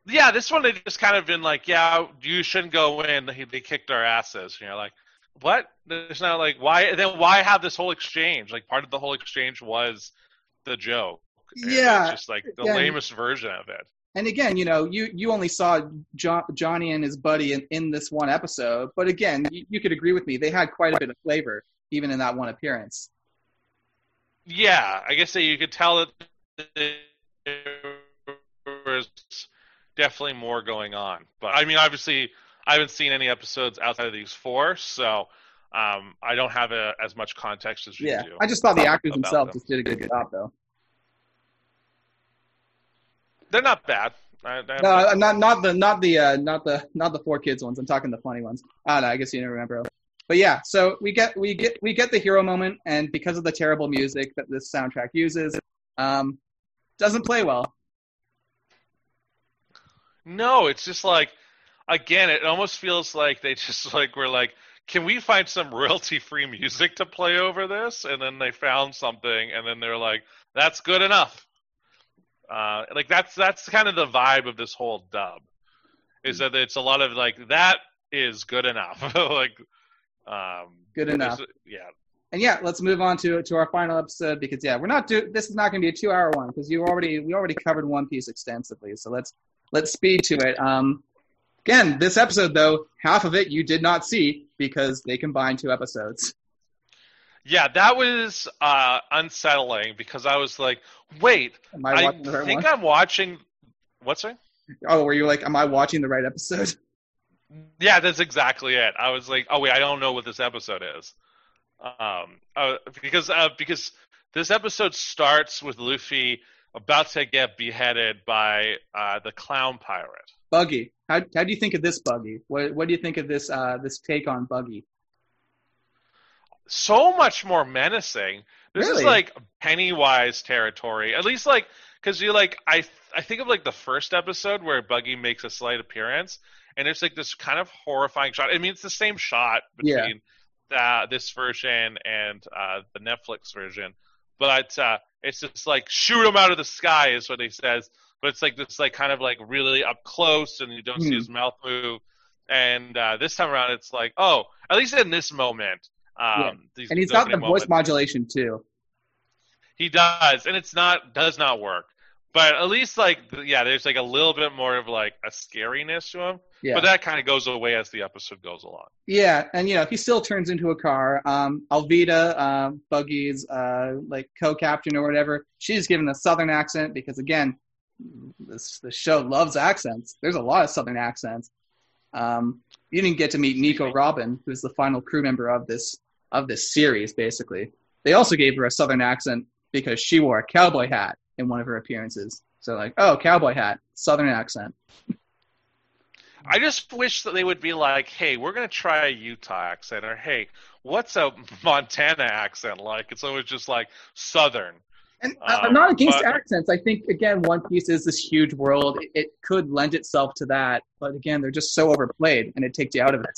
Yeah, this one they just kind of been like, yeah, you shouldn't go in. They, they kicked our asses. You know, like what? There's not like why then why have this whole exchange? Like part of the whole exchange was the joke. Yeah, it's just like the again- lamest version of it. And again, you know, you, you only saw jo- Johnny and his buddy in, in this one episode, but again, you, you could agree with me. They had quite a bit of flavor, even in that one appearance. Yeah, I guess that you could tell that there was definitely more going on. But I mean, obviously, I haven't seen any episodes outside of these four, so um, I don't have a, as much context as you Yeah, do. I just thought the actors themselves them. just did a good job, though. They're not bad. I, No, not not the not the uh, not the not the four kids ones. I'm talking the funny ones. I don't know. I guess you didn't remember. But yeah, so we get we get we get the hero moment, and because of the terrible music that this soundtrack uses, um, doesn't play well. No, it's just like again, it almost feels like they just like were like, can we find some royalty free music to play over this? And then they found something, and then they're like, that's good enough. Uh, like that's that's kind of the vibe of this whole dub, is that it's a lot of like that is good enough. like, um, Good enough. Yeah, And yeah, let's move on to to our final episode because yeah, we're not do this is not going to be a two hour one because you already we already covered One Piece extensively. So let's let's speed to it. Um, again, this episode though, half of it you did not see because they combined two episodes. Yeah, that was uh, unsettling because I was like, wait, Am I I, right think? I'm watching. What's it? Oh, were you like, am I watching the right episode? Yeah, that's exactly it. I was like, oh wait, I don't know what this episode is, um, uh, because uh, because this episode starts with Luffy about to get beheaded by uh, the clown pirate. Buggy. How how do you think of this Buggy? What what do you think of this uh this take on Buggy? So much more menacing. This Really? is like Pennywise territory. At least like because you like I I think of like the first episode where Buggy makes a slight appearance, and it's like this kind of horrifying shot. I mean, it's the same shot Yeah. between uh, this version and uh, the Netflix version, but uh, it's just like shoot him out of the sky is what he says. but it's like this like kind of like really up close, and you don't see Hmm. his mouth move. And uh, this time around, it's like, oh, at least in this moment, um, Yeah. And he's got the voice moments, modulation too. he does, and it's not does not work. But at least like yeah, there's like a little bit more of like a scariness to him. Yeah. But that kind of goes away as the episode goes along. Yeah, and you know he still turns into a car. Um, Alvida, uh, Buggy's uh, like co-captain or whatever, she's given a southern accent because again, this the show loves accents. There's a lot of southern accents. Um, you didn't get to meet Nico Robin, who's the final crew member of this of this series. Basically, they also gave her a southern accent because she wore a cowboy hat in one of her appearances. So like, oh, cowboy hat, southern accent. I just wish that they would be like, hey, we're gonna try a Utah accent, or hey, what's a Montana accent like? It's always just like Southern. And I- Um, I'm not against but- accents. I think again, One Piece is this huge world. It, it could lend itself to that, but again, they're just so overplayed, and it takes you out of it.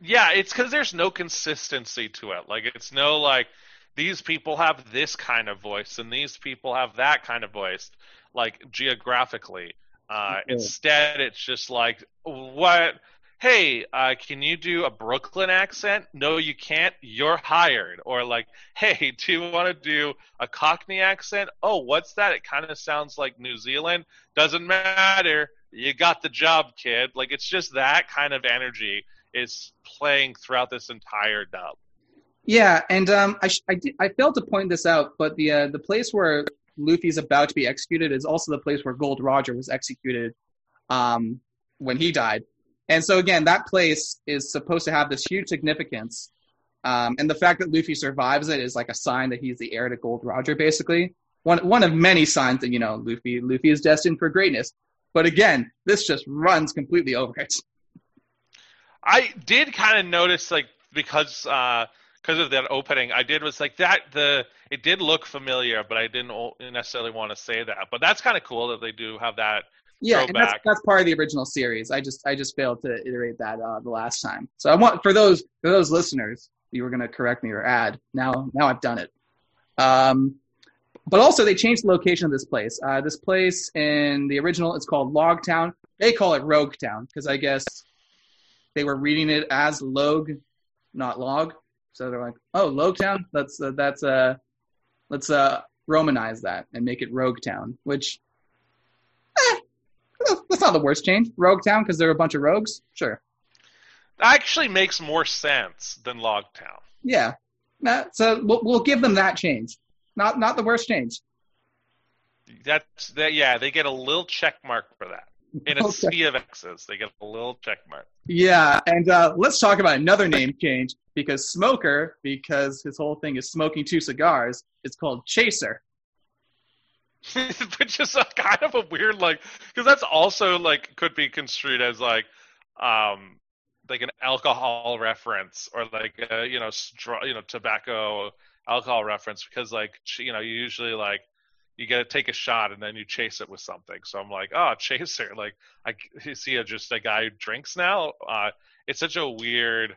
Yeah, it's because there's no consistency to it. Like it's no like these people have this kind of voice and these people have that kind of voice, like geographically. Uh, Okay. Instead, it's just like what. Hey, uh, can you do a Brooklyn accent? No, you can't. You're hired. Or like, hey, do you want to do a Cockney accent? Oh, what's that? It kind of sounds like New Zealand. Doesn't matter. You got the job, kid. Like it's just that kind of energy is playing throughout this entire dub. Yeah, and um, I, I, did, I failed to point this out, but the uh, the place where Luffy's about to be executed is also the place where Gold Roger was executed um, when he died. And so again, that place is supposed to have this huge significance. Um, and the fact that Luffy survives it is like a sign that he's the heir to Gold Roger, basically. One one of many signs that you know Luffy Luffy is destined for greatness. But again, this just runs completely over it. I did kind of notice like because uh because of that opening, I did was like that the it did look familiar, but I didn't necessarily want to say that. But that's kind of cool that they do have that. Yeah, and that's, that's part of the original series. I just I just failed to iterate that uh, the last time. So I want for those for those listeners, you were going to correct me or add. Now now I've done it. Um, but also they changed the location of this place. Uh, this place in the original it's called Log Town. They call it Rogue Town because I guess they were reading it as Log, not Log. So they're like, oh, Log Town. That's uh, that's uh, let's uh Romanize that and make it Rogue Town, which that's not the worst change. Rogue Town because there are a bunch of rogues. Sure. Actually, makes more sense than Logtown. Yeah. So we'll, we'll give them that change. Not not the worst change. That's that. Yeah, they get a little check mark for that. In a Okay. sea of X's, they get a little check mark. Yeah, and uh, let's talk about another name change because Smoker, because his whole thing is smoking two cigars, it's called Chaser. which is a kind of a weird like because that's also like could be construed as like um like an alcohol reference or like a, you know straw, you know tobacco alcohol reference because like you know you usually like you gotta take a shot and then you chase it with something so i'm like oh chaser like i see a, just a guy who drinks now uh it's such a weird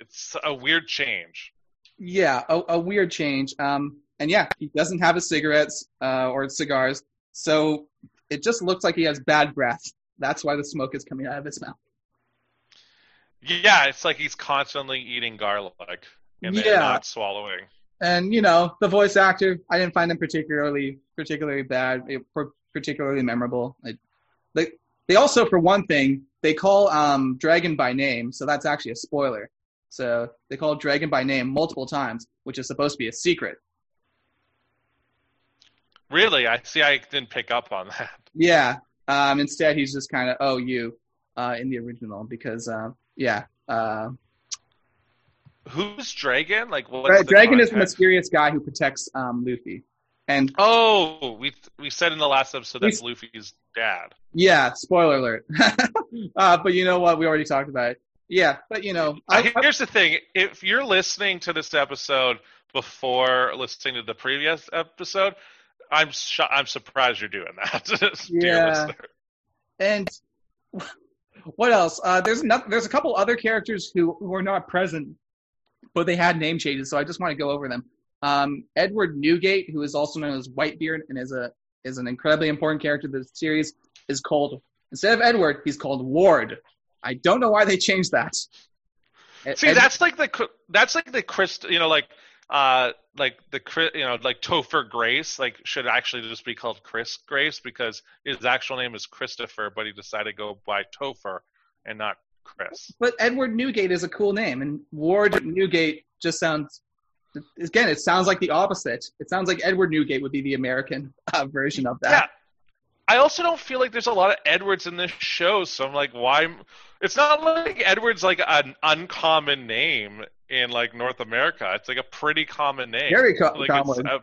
it's a weird change Yeah, a, a weird change. Um, and yeah, he doesn't have his cigarettes uh, or cigars, so it just looks like he has bad breath. That's why the smoke is coming out of his mouth. yeah it's like he's constantly eating garlic and Yeah. not swallowing and you know the voice actor i didn't find him particularly particularly bad eh, particularly memorable I, they, they also for one thing they call um, dragon by name so that's actually a spoiler so they call dragon by name multiple times which is supposed to be a secret Really? I see. I didn't pick up on that. yeah um, instead he's just kind of oh you uh, in the original because uh, yeah uh, Who's Dragon? Like what? Dra- dragon is the mysterious guy who protects um, luffy and Oh, we we said in the last episode that's Luffy's dad. yeah spoiler alert uh, but you know what we already talked about it yeah but you know I, I- Here's the thing: if you're listening to this episode before listening to the previous episode, I'm sh- I'm surprised you're doing that, dear Yeah. listener. And what else? Uh, there's no, there's a couple other characters who, who are not present, but they had name changes, so I just want to go over them. Um, Edward Newgate, who is also known as Whitebeard and is a is an incredibly important character to the series, is called instead of Edward, he's called Ward. I don't know why they changed that. See, Ed- that's like the that's like the Chris, you know, like uh, like the you know, like Topher Grace, like should actually just be called Chris Grace because his actual name is Christopher, but he decided to go by Topher and not Chris. but Edward Newgate is a cool name, and Ward Newgate just sounds. Again, it sounds like the opposite. It sounds like Edward Newgate would be the American uh, version of that. Yeah. I also don't feel like there's a lot of Edwards in this show, so I'm like, why? It's not like Edward's like an uncommon name in like North America. It's like a pretty common name. Very co- like common. uh,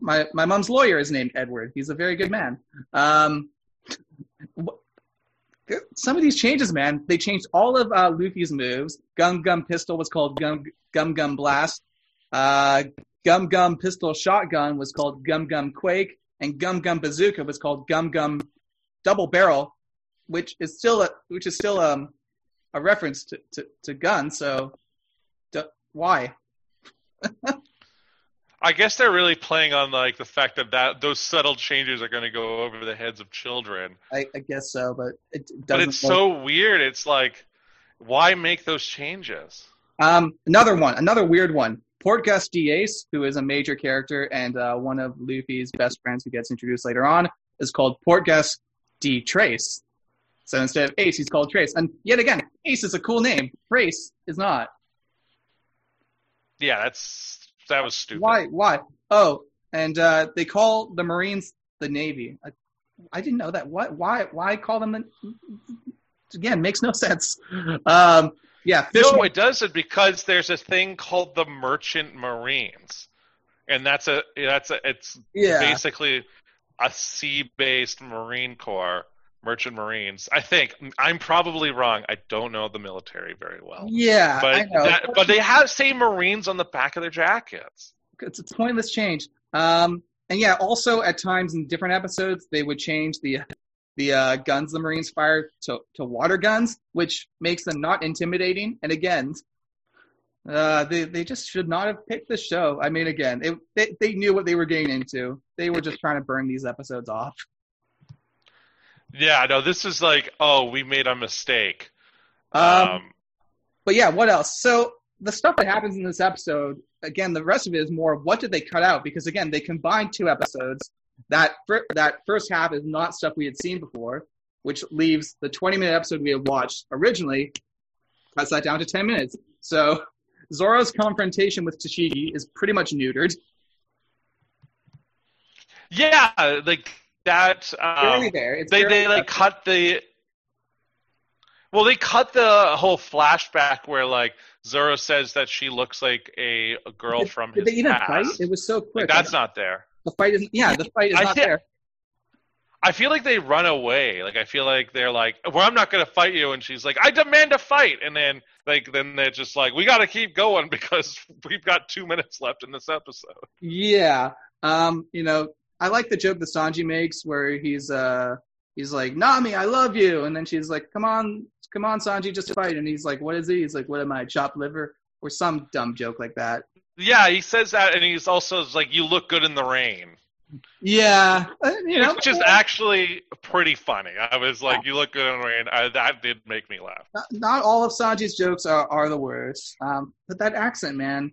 my my mom's lawyer is named Edward. He's a very good man. Um, some of these changes, man, they changed all of uh, Luffy's moves. Gum Gum Pistol was called Gum Gum Gum Blast. Uh, Gum Gum Pistol Shotgun was called Gum Gum Quake, and Gum Gum Bazooka was called Gum Gum Double Barrel, which is still a which is still um a reference to to, to gun. So, d- why? I guess they're really playing on like the fact that, that those subtle changes are going to go over the heads of children. I, I guess so, but it doesn't. But it's so weird. It's like, why make those changes? Um, another one, another weird one. Portgas D. Ace, who is a major character and uh, one of Luffy's best friends who gets introduced later on, is called Portgas D. Trace. So instead of Ace, he's called Trace. And yet again, Ace is a cool name. Trace is not. Yeah, that's that was stupid. Why? Why? Oh, and uh, they call the Marines the Navy. I, I didn't know that. What? Why? Why call them the? Again, makes no sense. Um, yeah, fish. No, it doesn't because there's a thing called the Merchant Marines, and that's a that's a it's yeah, basically a sea-based Marine Corps, Merchant Marines. I think I'm probably wrong. I don't know the military very well, yeah. but I know. that, but they have say Marines on the back of their jackets. it's a pointless change. Um, and yeah, also at times in different episodes, they would change the the uh, guns the Marines fire to, to water guns, which makes them not intimidating. And again, uh, they they just should not have picked the show. I mean, again, it, they they knew what they were getting into. They were just trying to burn these episodes off. Yeah, no, this is like, oh, we made a mistake. Um, Um, But yeah, what else? So the stuff that happens in this episode, again, the rest of it is more what did they cut out? Because again, they combined two episodes. That fir- that first half is not stuff we had seen before, which leaves the 20 minute episode we had watched originally cuts that down to 10 minutes. So Zoro's confrontation with Tashigi is pretty much neutered. yeah, like that. Um, there. They they like cut the. Well, they cut the whole flashback where like Zoro says that she looks like a, a girl Did, from did his they even past. fight? It was so quick. Like, that's not there. the fight is yeah, the fight is I not thi- there. I feel like they run away. Like I feel like they're like, "Well, I'm not going to fight you," and she's like, "I demand a fight," and then like then they're just like, "We got to keep going because we've got two minutes left in this episode." Yeah. Um, you know, I like the joke that Sanji makes where he's uh he's like, Nami, I love you and then she's like, Come on, come on, Sanji, just fight and he's like, What is he? He's like, What am I, chopped liver? Or some dumb joke like that. Yeah, he says that, and he's also like, "You look good in the rain," Yeah. uh, You know, which is actually pretty funny. I was like, "You look good in the rain." I, that did make me laugh. not, not all of Sanji's jokes are, are the worst. Um, but that accent, man.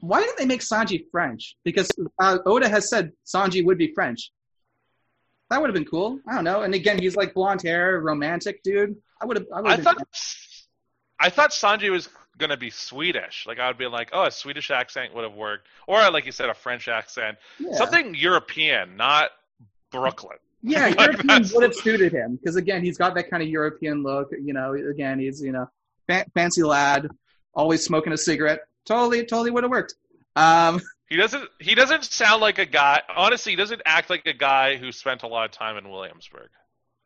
Why didn't they make Sanji French? Because uh, Oda has said Sanji would be French. That would have been cool. I don't know. And again, he's like blonde hair, romantic dude. I would have. I, would I thought I thought Sanji was gonna be Swedish. Like I would be like, oh, a Swedish accent would have worked, or like you said, a French accent, yeah. something European, not Brooklyn. Yeah, Like, European that's- would have suited him because again, he's got that kind of European look. You know, again, he's you know, fa- fancy lad, always smoking a cigarette. Totally, totally would have worked. Um, He doesn't. He doesn't sound like a guy. Honestly, he doesn't act like a guy who spent a lot of time in Williamsburg.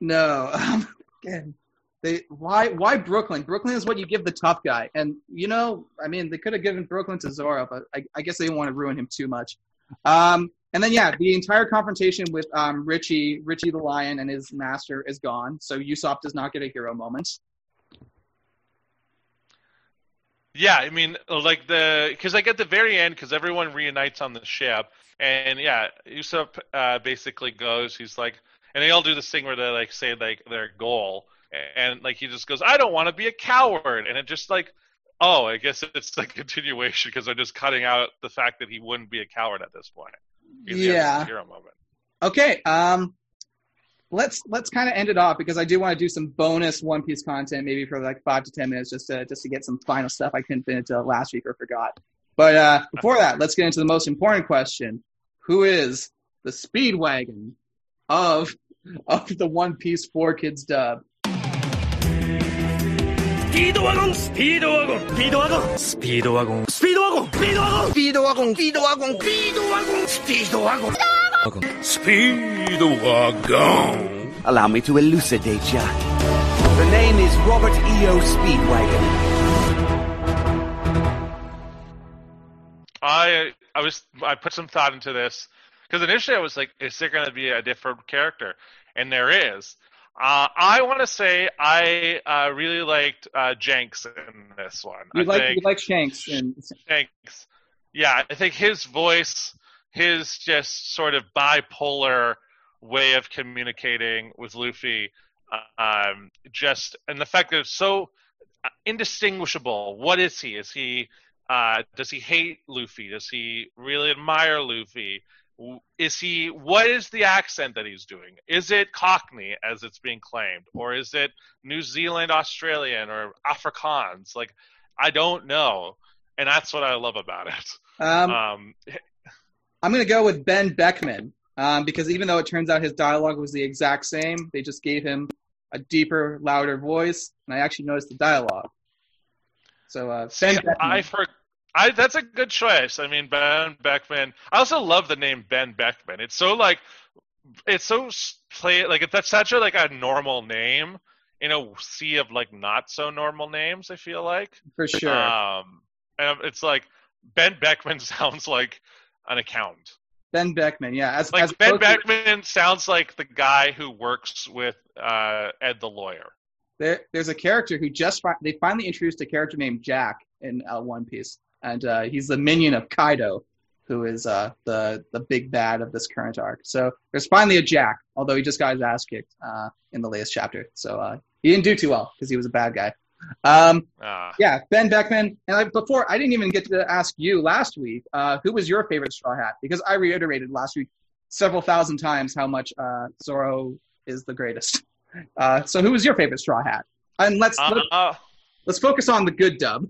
no, um, again, they why why Brooklyn? Brooklyn is what you give the tough guy, and you know, I mean, they could have given Brooklyn to Zoro, but I, I guess they didn't want to ruin him too much. Um, and then yeah, the entire confrontation with um, Richie, Richie the Lion, and his master is gone. So Usopp does not get a hero moment. Yeah, I mean, like the because like at the very end, because everyone reunites on the ship, and yeah, Usopp uh, basically goes. He's like, and they all do this thing where they like say like their goal, and like he just goes, "I don't want to be a coward," and it just like, oh, I guess it's a continuation because they're just cutting out the fact that he wouldn't be a coward at this point. He's Yeah. hero moment. Okay. Um, let's let's kind of end it off because I do want to do some bonus One Piece content, maybe for like five to ten minutes, just to just to get some final stuff I couldn't fit into last week or forgot. But uh, before that, let's get into the most important question: Who is the speedwagon of of the One Piece 4Kids dub? Speedwagon, Speedwagon, Speedwagon, Speedwagon, Speedwagon, Speedwagon, Speedwagon, Speedwagon, Speedwagon, Speedwagon. Allow me to elucidate ya. The name is Robert E.O. Speedwagon. I I was I put some thought into this because initially I was like, is there going to be a different character? And there is. Uh, I want to say I uh, really liked uh, Shanks in this one. You I like think, you like Shanks and Shanks. Yeah, I think his voice his just sort of bipolar way of communicating with Luffy, uh, um, just and the fact that it's so indistinguishable. What is he? Is he uh, does he hate Luffy? Does he really admire Luffy? Is he? What is the accent that he's doing? Is it Cockney, as it's being claimed, or is it New Zealand Australian or Afrikaans? Like, I don't know, and that's what I love about it. um, Um, I'm going to go with Benn Beckman um, because even though it turns out his dialogue was the exact same, they just gave him a deeper, louder voice, and I actually noticed the dialogue. So uh, See, Benn Beckman. I for I that's a good choice. I mean, Benn Beckman. I also love the name Benn Beckman. It's so like it's so play like that's such a like a normal name in a sea of like not so normal names. I feel like for sure. um, and it's like Benn Beckman sounds like an accountant. Benn Beckman, yeah. As, Like as Ben opposed to- Beckman sounds like the guy who works with uh, Ed the lawyer. there, there's a character who just fi- they finally introduced a character named Jack in uh, One Piece, and uh, he's the minion of Kaido, who is uh, the the big bad of this current arc. So there's finally a Jack, although he just got his ass kicked uh, in the latest chapter. So uh, he didn't do too well because he was a bad guy. Um, Uh, yeah, Benn Beckman. And I, before I didn't even get to ask you last week, uh, who was your favorite Straw Hat? Because I reiterated last week several thousand times how much uh, Zoro is the greatest. Uh, so who was your favorite Straw Hat? And let's let, uh, let's focus on the good dub.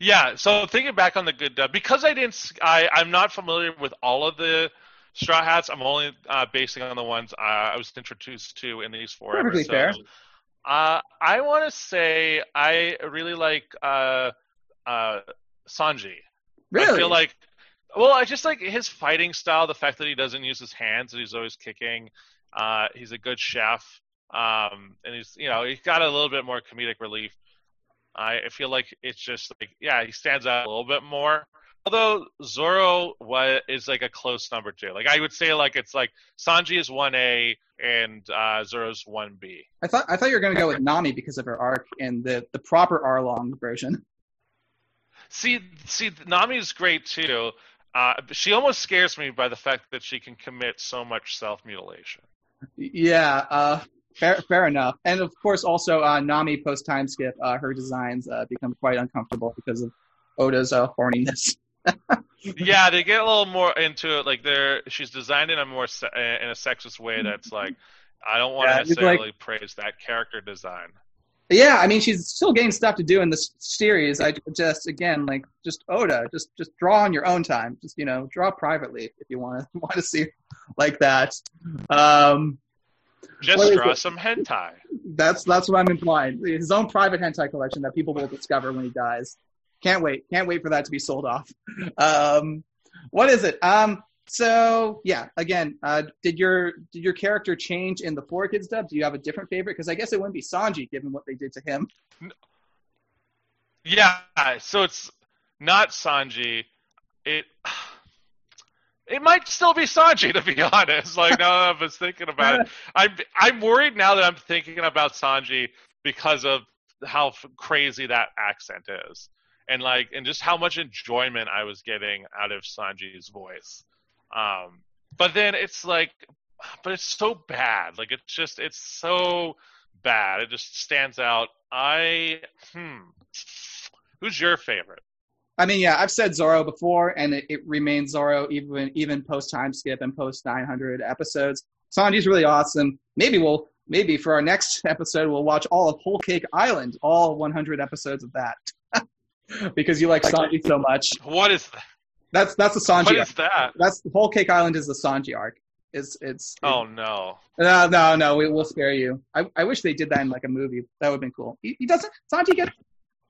Yeah, so thinking back on the good dub, because I didn't, I I'm not familiar with all of the Straw Hats. I'm only uh, basing on the ones uh, I was introduced to in these four Perfectly episodes. Uh, I want to say I really like uh, uh, Sanji. Really? I feel like, well, I just like his fighting style. The fact that he doesn't use his hands and he's always kicking. Uh, he's a good chef, um, and he's you know he's got a little bit more comedic relief. I I feel like it's just like yeah, he stands out a little bit more. Although Zoro was, is like a close number two. Like I would say like it's like Sanji is one A and uh, Zoro's one B. I thought I thought you were going to go with Nami because of her arc and the the proper Arlong version. See, see, Nami is great too. Uh, she almost scares me by the fact that she can commit so much self mutilation. Yeah, uh, fair fair enough. And of course, also uh, Nami post time skip, uh, her designs uh, become quite uncomfortable because of Oda's uh, horniness. Yeah, they get a little more into it. Like they're she's designed in a more se- in a sexist way. That's like I don't want Yeah, to it's like- necessarily praise that character design. Yeah, I mean, she's still getting stuff to do in this series. I just, again, like, just Oda, just, just draw on your own time. Just, you know, draw privately if you want to, want to see like that. Um, Just draw it? some hentai. that's, that's what I'm implying. His own private hentai collection that people will discover when he dies. Can't wait. Can't wait for that to be sold off. Um, what is it? Um, so yeah, again, uh, did your did your character change in the 4Kids dub? Do you have a different favorite? Because I guess it wouldn't be Sanji given what they did to him. Yeah, so it's not Sanji. It it might still be Sanji to be honest. Like now that I was thinking about it, I'm I'm worried now that I'm thinking about Sanji because of how f- crazy that accent is, and like and just how much enjoyment I was getting out of Sanji's voice. Um, but then it's like, but it's so bad. Like it's just it's so bad. It just stands out. I hmm. Who's your favorite? I mean, yeah, I've said Zoro before, and it, it remains Zoro even even post time skip and post 900 episodes. Sanji's really awesome. Maybe we'll maybe for our next episode we'll watch all of Whole Cake Island, all 100 episodes of that, because you like Sanji so much. What is that? That's that's the Sanji. What arc. is that? That's the Whole Cake Island is the Sanji arc. It's it's Oh no. no no no we, we'll spare you. I, I wish they did that in like a movie. That would have been cool. He, he doesn't Sanji get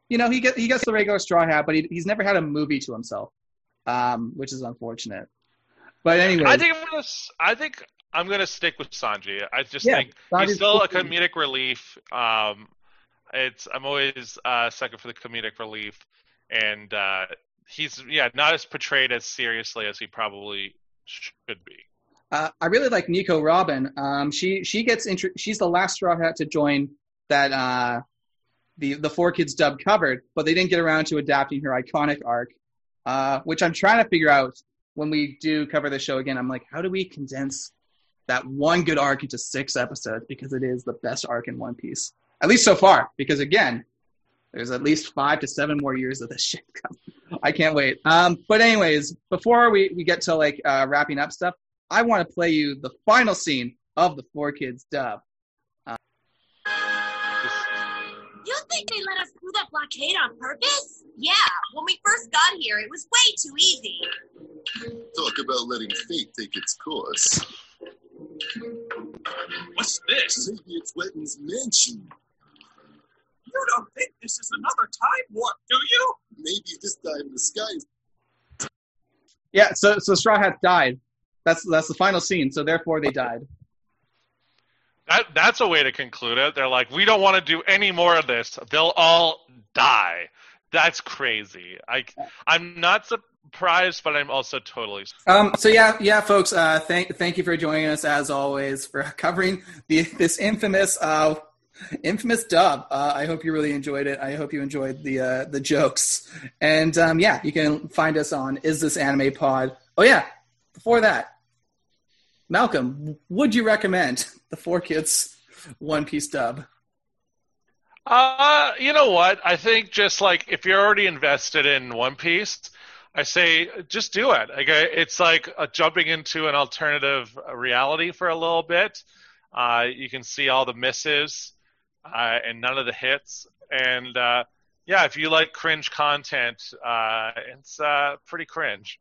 you know he get he gets the regular straw hat, but he, he's never had a movie to himself, um, which is unfortunate. But anyway, I think I'm gonna. s- I think I'm gonna stick with Sanji. I just Yeah, think Sanji's he's still a comedic relief. Um, it's I'm always uh, second for the comedic relief, and uh, he's yeah not as portrayed as seriously as he probably should be. Uh, I really like Nico Robin. Um, she she gets intro- she's the last straw hat to join that uh, the the 4Kids dub covered, but they didn't get around to adapting her iconic arc, uh, which I'm trying to figure out when we do cover the show again. I'm like, how do we condense that one good arc into six episodes because it is the best arc in One Piece, at least so far. Because again, there's at least five to seven more years of this shit coming. I can't wait. Um, but anyways, before we, we get to like uh, wrapping up stuff, I want to play you the final scene of the 4Kids dub. You think they let us through that blockade on purpose? Yeah, when we first got here, it was way too easy. Talk about letting fate take its course. What's this? Maybe it's Wetton's mansion. You don't think this is another time warp, do you? Maybe this time the sky is Yeah, so so Straw Hats died. That's that's the final scene. So therefore, they died. That that's a way to conclude it. They're like, we don't want to do any more of this. They'll all die. That's crazy. I I'm not surprised, but I'm also totally. Um, so yeah, yeah, folks. Uh, thank thank you for joining us as always for covering the this infamous uh, infamous dub. Uh, I hope you really enjoyed it. I hope you enjoyed the uh, the jokes. And um, yeah, you can find us on Is This Anime Pod. Oh yeah, before that, Malcolm, would you recommend the 4Kids One Piece dub? Uh, you know what? I think just like if you're already invested in One Piece, I say just do it. Like it's like jumping into an alternative reality for a little bit. Uh, you can see all the misses uh, and none of the hits. And uh, yeah, if you like cringe content, uh, it's uh, pretty cringe.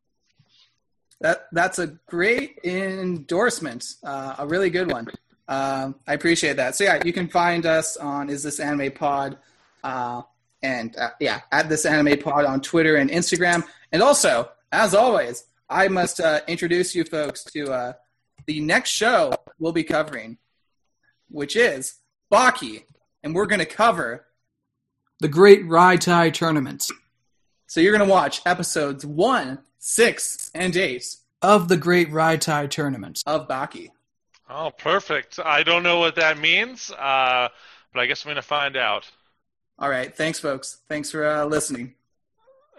That that's a great endorsement. Uh, a really good one. Um, I appreciate that. So yeah, you can find us on Is This Anime Pod, uh, and yeah, at This Anime Pod on Twitter and Instagram. And also, as always, I must introduce you folks to the next show we'll be covering, which is Baki, and we're going to cover. The Great Raitai Tournament So you're going to watch episodes one, six, and eight of the Great Raitai Tournament. of Baki. Oh, perfect. I don't know what that means, uh, but I guess I'm going to find out. All right, thanks, folks. Thanks for uh, listening.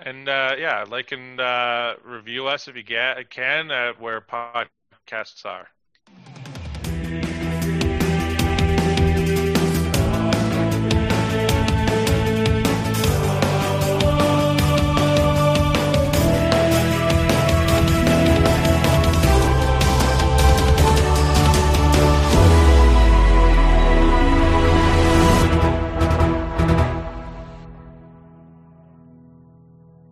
And uh, yeah, like and uh, review us if you get, can at where podcasts are.